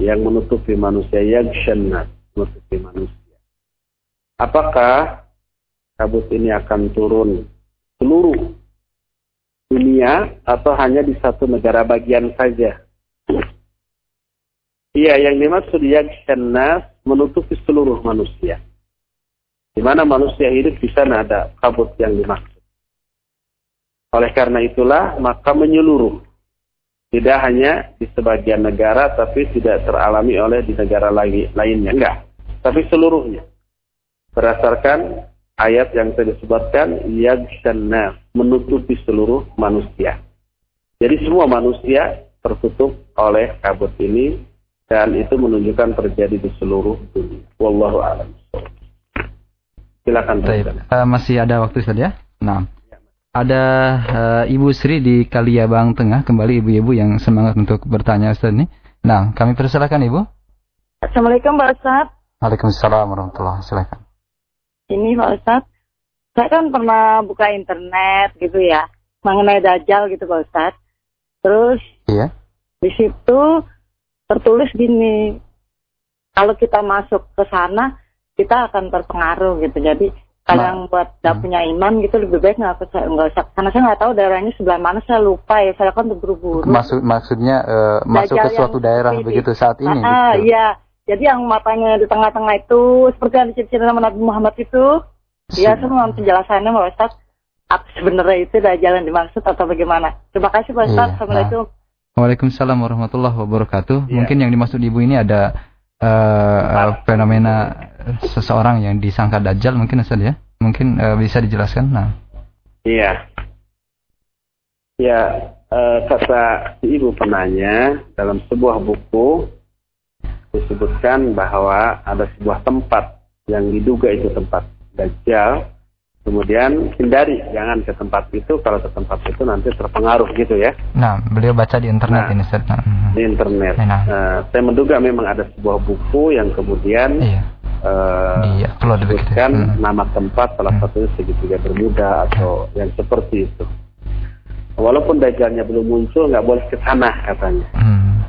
yang menutupi manusia yang syenat, menutupi manusia. Apakah kabut ini akan turun seluruh dunia atau hanya di satu negara bagian saja? Iya, yang dimaksud yang syenat menutupi seluruh manusia. Di mana manusia hidup di sana ada kabut yang dimaksud. Oleh karena itulah maka menyeluruh. Tidak hanya di sebagian negara tapi tidak teralami oleh di negara lainnya. Enggak. Tapi seluruhnya. Berdasarkan ayat yang saya disebutkan yagshanna menutupi seluruh manusia. Jadi semua manusia tertutup oleh kabut ini dan itu menunjukkan terjadi di seluruh dunia. Wallahu a'lam. Silakan. Uh, masih ada waktu Ustaz ya? Nah. Ada uh, Ibu Sri di Kaliabang Tengah, kembali ibu-ibu yang semangat untuk bertanya Ustaz ini. Nah, kami persilakan Ibu. Assalamualaikum Pak Ustaz. Waalaikumsalam warahmatullahi Silakan. Ini Pak Ustaz, saya kan pernah buka internet gitu ya, mengenai Dajjal gitu Pak Ustaz. Terus iya. di situ tertulis gini, kalau kita masuk ke sana kita akan terpengaruh gitu. Jadi kalau yang buat tidak hmm. punya iman gitu lebih baik nggak usah nggak usah karena saya nggak tahu daerahnya sebelah mana saya lupa ya saya kan terburu-buru maksud maksudnya uh, masuk ke suatu daerah begitu saat ini ah, gitu. iya jadi yang matanya di tengah-tengah itu seperti yang diceritakan sama Nabi Muhammad itu ya saya mau penjelasannya Pak Ustaz apa sebenarnya itu ada jalan dimaksud atau bagaimana terima kasih Pak Ustaz iya. Assalamualaikum nah. Waalaikumsalam warahmatullahi wabarakatuh. Ya. Mungkin yang dimaksud ibu ini ada uh, fenomena seseorang yang disangka dajjal mungkin Ustaz ya? Mungkin uh, bisa dijelaskan? Nah. Iya. Ya, uh, kata ibu penanya dalam sebuah buku disebutkan bahwa ada sebuah tempat yang diduga itu tempat dajjal Kemudian hindari, jangan ke tempat itu. Kalau ke tempat itu nanti terpengaruh gitu ya. Nah, beliau baca di internet nah, ini, Ustaz. Nah. Di internet. Nah. Uh, saya menduga memang ada sebuah buku yang kemudian iya. Uh, iya, disebutkan hmm. nama tempat salah hmm. satunya segitiga bermuda atau yang seperti itu. Walaupun dajjalnya belum muncul, nggak boleh ke sana katanya. Hmm.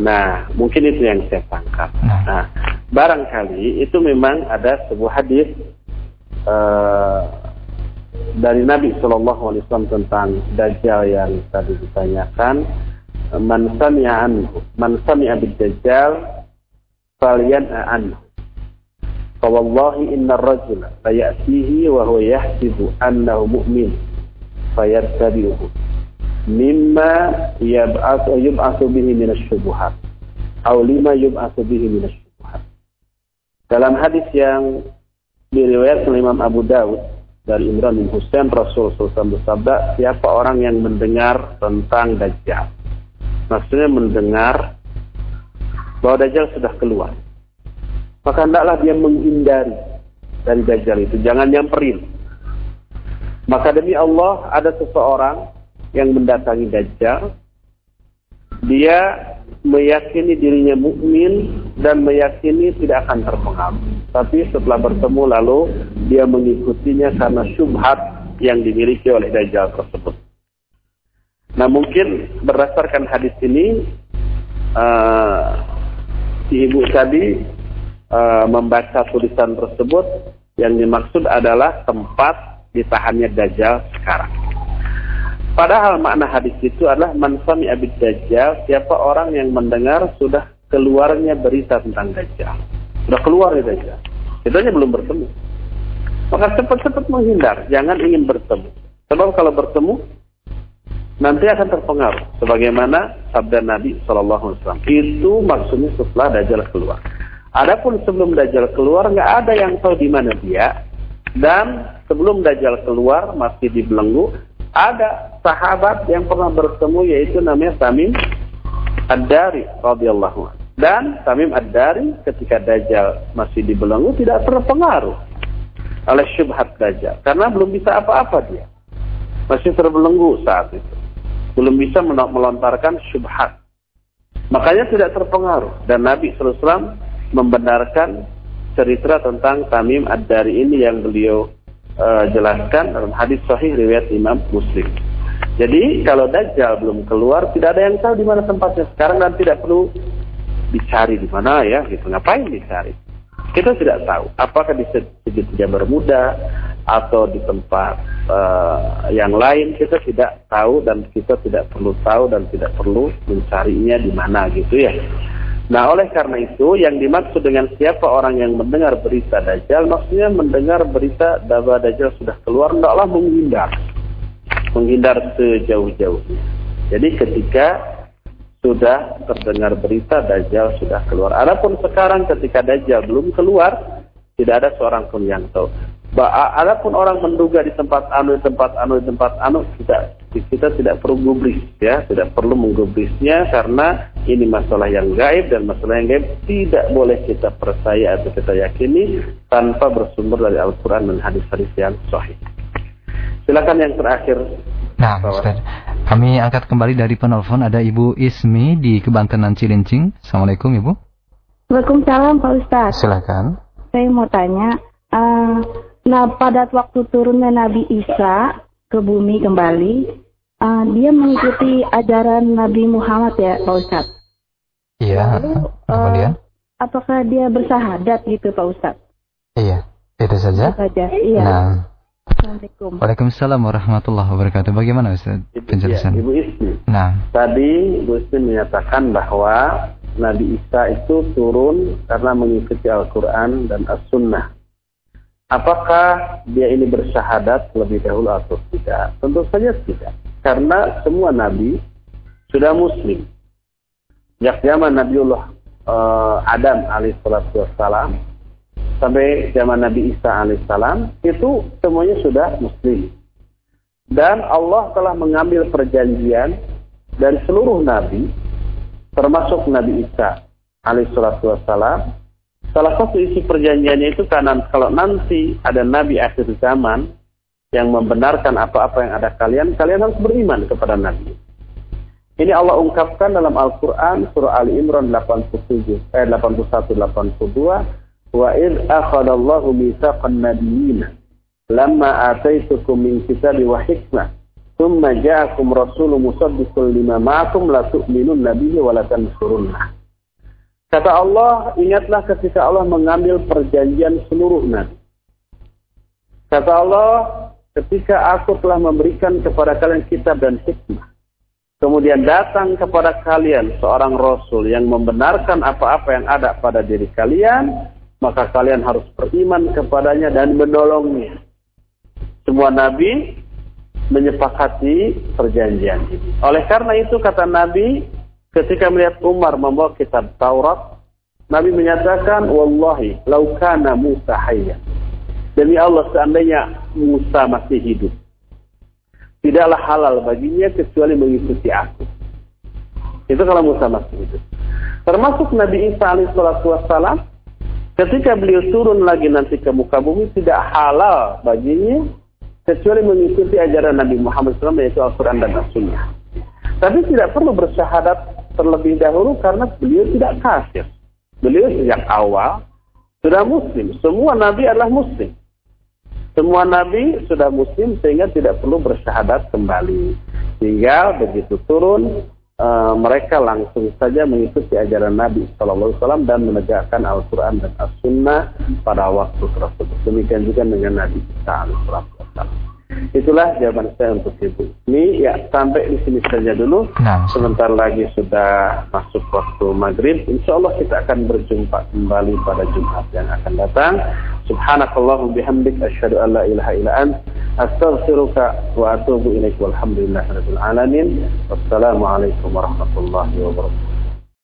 Nah, mungkin itu yang saya tangkap. Nah, nah barangkali itu memang ada sebuah hadis uh, dari Nabi Shallallahu Alaihi Wasallam tentang Dajjal yang tadi ditanyakan man sami'a anhu man sami'a dajjal falyan'a anhu. Fawallahi inna ar-rajula la ya'tihi wa huwa yahsibu annahu mu'min fayattabi'uhu mimma yab'athu yub'athu bihi min asy-syubuhat aw lima yub'atsu bihi min asy-syubuhat dalam hadis yang diriwayatkan Imam Abu Dawud dari Imran bin Husain Rasul SAW bersabda siapa orang yang mendengar tentang Dajjal maksudnya mendengar bahwa Dajjal sudah keluar. Maka hendaklah dia menghindari dari Dajjal itu, jangan nyamperin. Maka demi Allah ada seseorang yang mendatangi Dajjal, dia meyakini dirinya mukmin dan meyakini tidak akan terpengaruh. Tapi setelah bertemu lalu dia mengikutinya karena syubhat yang dimiliki oleh Dajjal tersebut. Nah mungkin berdasarkan hadis ini uh, si ibu tadi uh, membaca tulisan tersebut yang dimaksud adalah tempat ditahannya Dajjal sekarang. Padahal makna hadis itu adalah mansami abid Dajjal, siapa orang yang mendengar sudah keluarnya berita tentang Dajjal. Sudah keluar dari Dajjal. Itu belum bertemu. Maka cepat-cepat menghindar, jangan ingin bertemu. Sebab kalau bertemu, nanti akan terpengaruh sebagaimana sabda Nabi Wasallam itu maksudnya setelah Dajjal keluar. Adapun sebelum Dajjal keluar nggak ada yang tahu di mana dia dan sebelum Dajjal keluar masih dibelenggu ada sahabat yang pernah bertemu yaitu namanya Tamim Ad-Dari radhiyallahu dan Tamim Ad-Dari ketika Dajjal masih dibelenggu tidak terpengaruh oleh syubhat Dajjal. Karena belum bisa apa-apa dia. Masih terbelenggu saat itu. Belum bisa melontarkan syubhat. Makanya tidak terpengaruh. Dan Nabi SAW membenarkan cerita tentang Tamim Ad-Dari ini yang beliau uh, jelaskan dalam hadis sahih riwayat Imam Muslim. Jadi kalau Dajjal belum keluar tidak ada yang tahu di mana tempatnya sekarang dan tidak perlu dicari di mana ya gitu. Ngapain dicari? Kita tidak tahu apakah di segitiga bermuda atau di tempat uh, yang lain kita tidak tahu dan kita tidak perlu tahu dan tidak perlu mencarinya di mana gitu ya. Nah oleh karena itu yang dimaksud dengan siapa orang yang mendengar berita Dajjal maksudnya mendengar berita bahwa Dajjal sudah keluar tidaklah menghindar menghindar sejauh-jauhnya. Jadi ketika sudah terdengar berita Dajjal sudah keluar. Adapun sekarang ketika Dajjal belum keluar tidak ada seorang pun yang tahu. Adapun orang menduga di tempat anu, di tempat anu, di tempat anu, kita kita tidak perlu gubris ya, tidak perlu menggubrisnya karena ini masalah yang gaib dan masalah yang gaib tidak boleh kita percaya atau kita yakini tanpa bersumber dari Al-Quran dan hadis-hadis yang sahih. Silakan yang terakhir. Nah, Ustaz. Kami angkat kembali dari penelpon ada Ibu Ismi di Kebantenan Cilincing. Assalamualaikum Ibu. Waalaikumsalam Pak Ustaz. Silakan. Saya mau tanya, uh, Nah, pada waktu turunnya Nabi Isa ke bumi kembali, uh, dia mengikuti ajaran Nabi Muhammad ya, Pak Ustaz. Iya. kemudian? Uh, apakah dia bersahadat gitu, Pak Ustaz? Iya, itu saja. Itu saja. Iya. Nah. Assalamualaikum. Waalaikumsalam warahmatullahi wabarakatuh. Bagaimana Ustaz penjelasan? Ya, Ibu Ismi. Nah. Tadi Ibu Ismi menyatakan bahwa Nabi Isa itu turun karena mengikuti Al-Quran dan As-Sunnah Apakah dia ini bersyahadat lebih dahulu atau tidak? Tentu saja tidak. Karena semua nabi sudah muslim. Sejak zaman Nabiullah uh, Adam alaihissalam sampai zaman Nabi Isa alaihissalam itu semuanya sudah muslim. Dan Allah telah mengambil perjanjian dari seluruh nabi termasuk Nabi Isa alaihissalam Salah satu isi perjanjiannya itu karena kalau nanti ada nabi akhir zaman yang membenarkan apa-apa yang ada kalian, kalian harus beriman kepada nabi. Ini Allah ungkapkan dalam Al-Quran surah Ali Imran 87 eh 81 82 wa id akhadallahu mitsaqan nabiyyin lamma ataitukum min kitabi wa hikmah thumma ja'akum rasulun musaddiqun lima ma'akum la tu'minun nabiyyi wa la tansurunnah Kata Allah, ingatlah ketika Allah mengambil perjanjian seluruh nabi. Kata Allah, ketika aku telah memberikan kepada kalian kitab dan hikmah. Kemudian datang kepada kalian seorang rasul yang membenarkan apa-apa yang ada pada diri kalian, maka kalian harus beriman kepadanya dan menolongnya. Semua nabi menyepakati perjanjian. Oleh karena itu kata Nabi, ketika melihat Umar membawa kitab Taurat, Nabi menyatakan, Wallahi, laukana Musa hayya. Demi Allah, seandainya Musa masih hidup. Tidaklah halal baginya kecuali mengikuti aku. Itu kalau Musa masih hidup. Termasuk Nabi Isa alaihissalam, ketika beliau turun lagi nanti ke muka bumi, tidak halal baginya kecuali mengikuti ajaran Nabi Muhammad SAW yaitu Al-Quran dan As-Sunnah. Tapi tidak perlu bersyahadat terlebih dahulu karena beliau tidak kafir. Beliau sejak awal sudah muslim. Semua nabi adalah muslim. Semua nabi sudah muslim sehingga tidak perlu bersyahadat kembali. Sehingga begitu turun uh, mereka langsung saja mengikuti ajaran Nabi Shallallahu Alaihi Wasallam dan menegakkan Al-Quran dan As-Sunnah pada waktu tersebut. Demikian juga dengan Nabi Isa Alaihi Itulah jawaban saya untuk ibu. Ini ya sampai di sini saja dulu. Nah. Sebentar lagi sudah masuk waktu maghrib. Insya Allah kita akan berjumpa kembali pada Jumat yang akan datang. Subhanakallahum bihamdik asyhadu an la ilaha illa ant astaghfiruka wa atubu ilaik walhamdulillahirabbil alamin. Wassalamualaikum warahmatullahi wabarakatuh.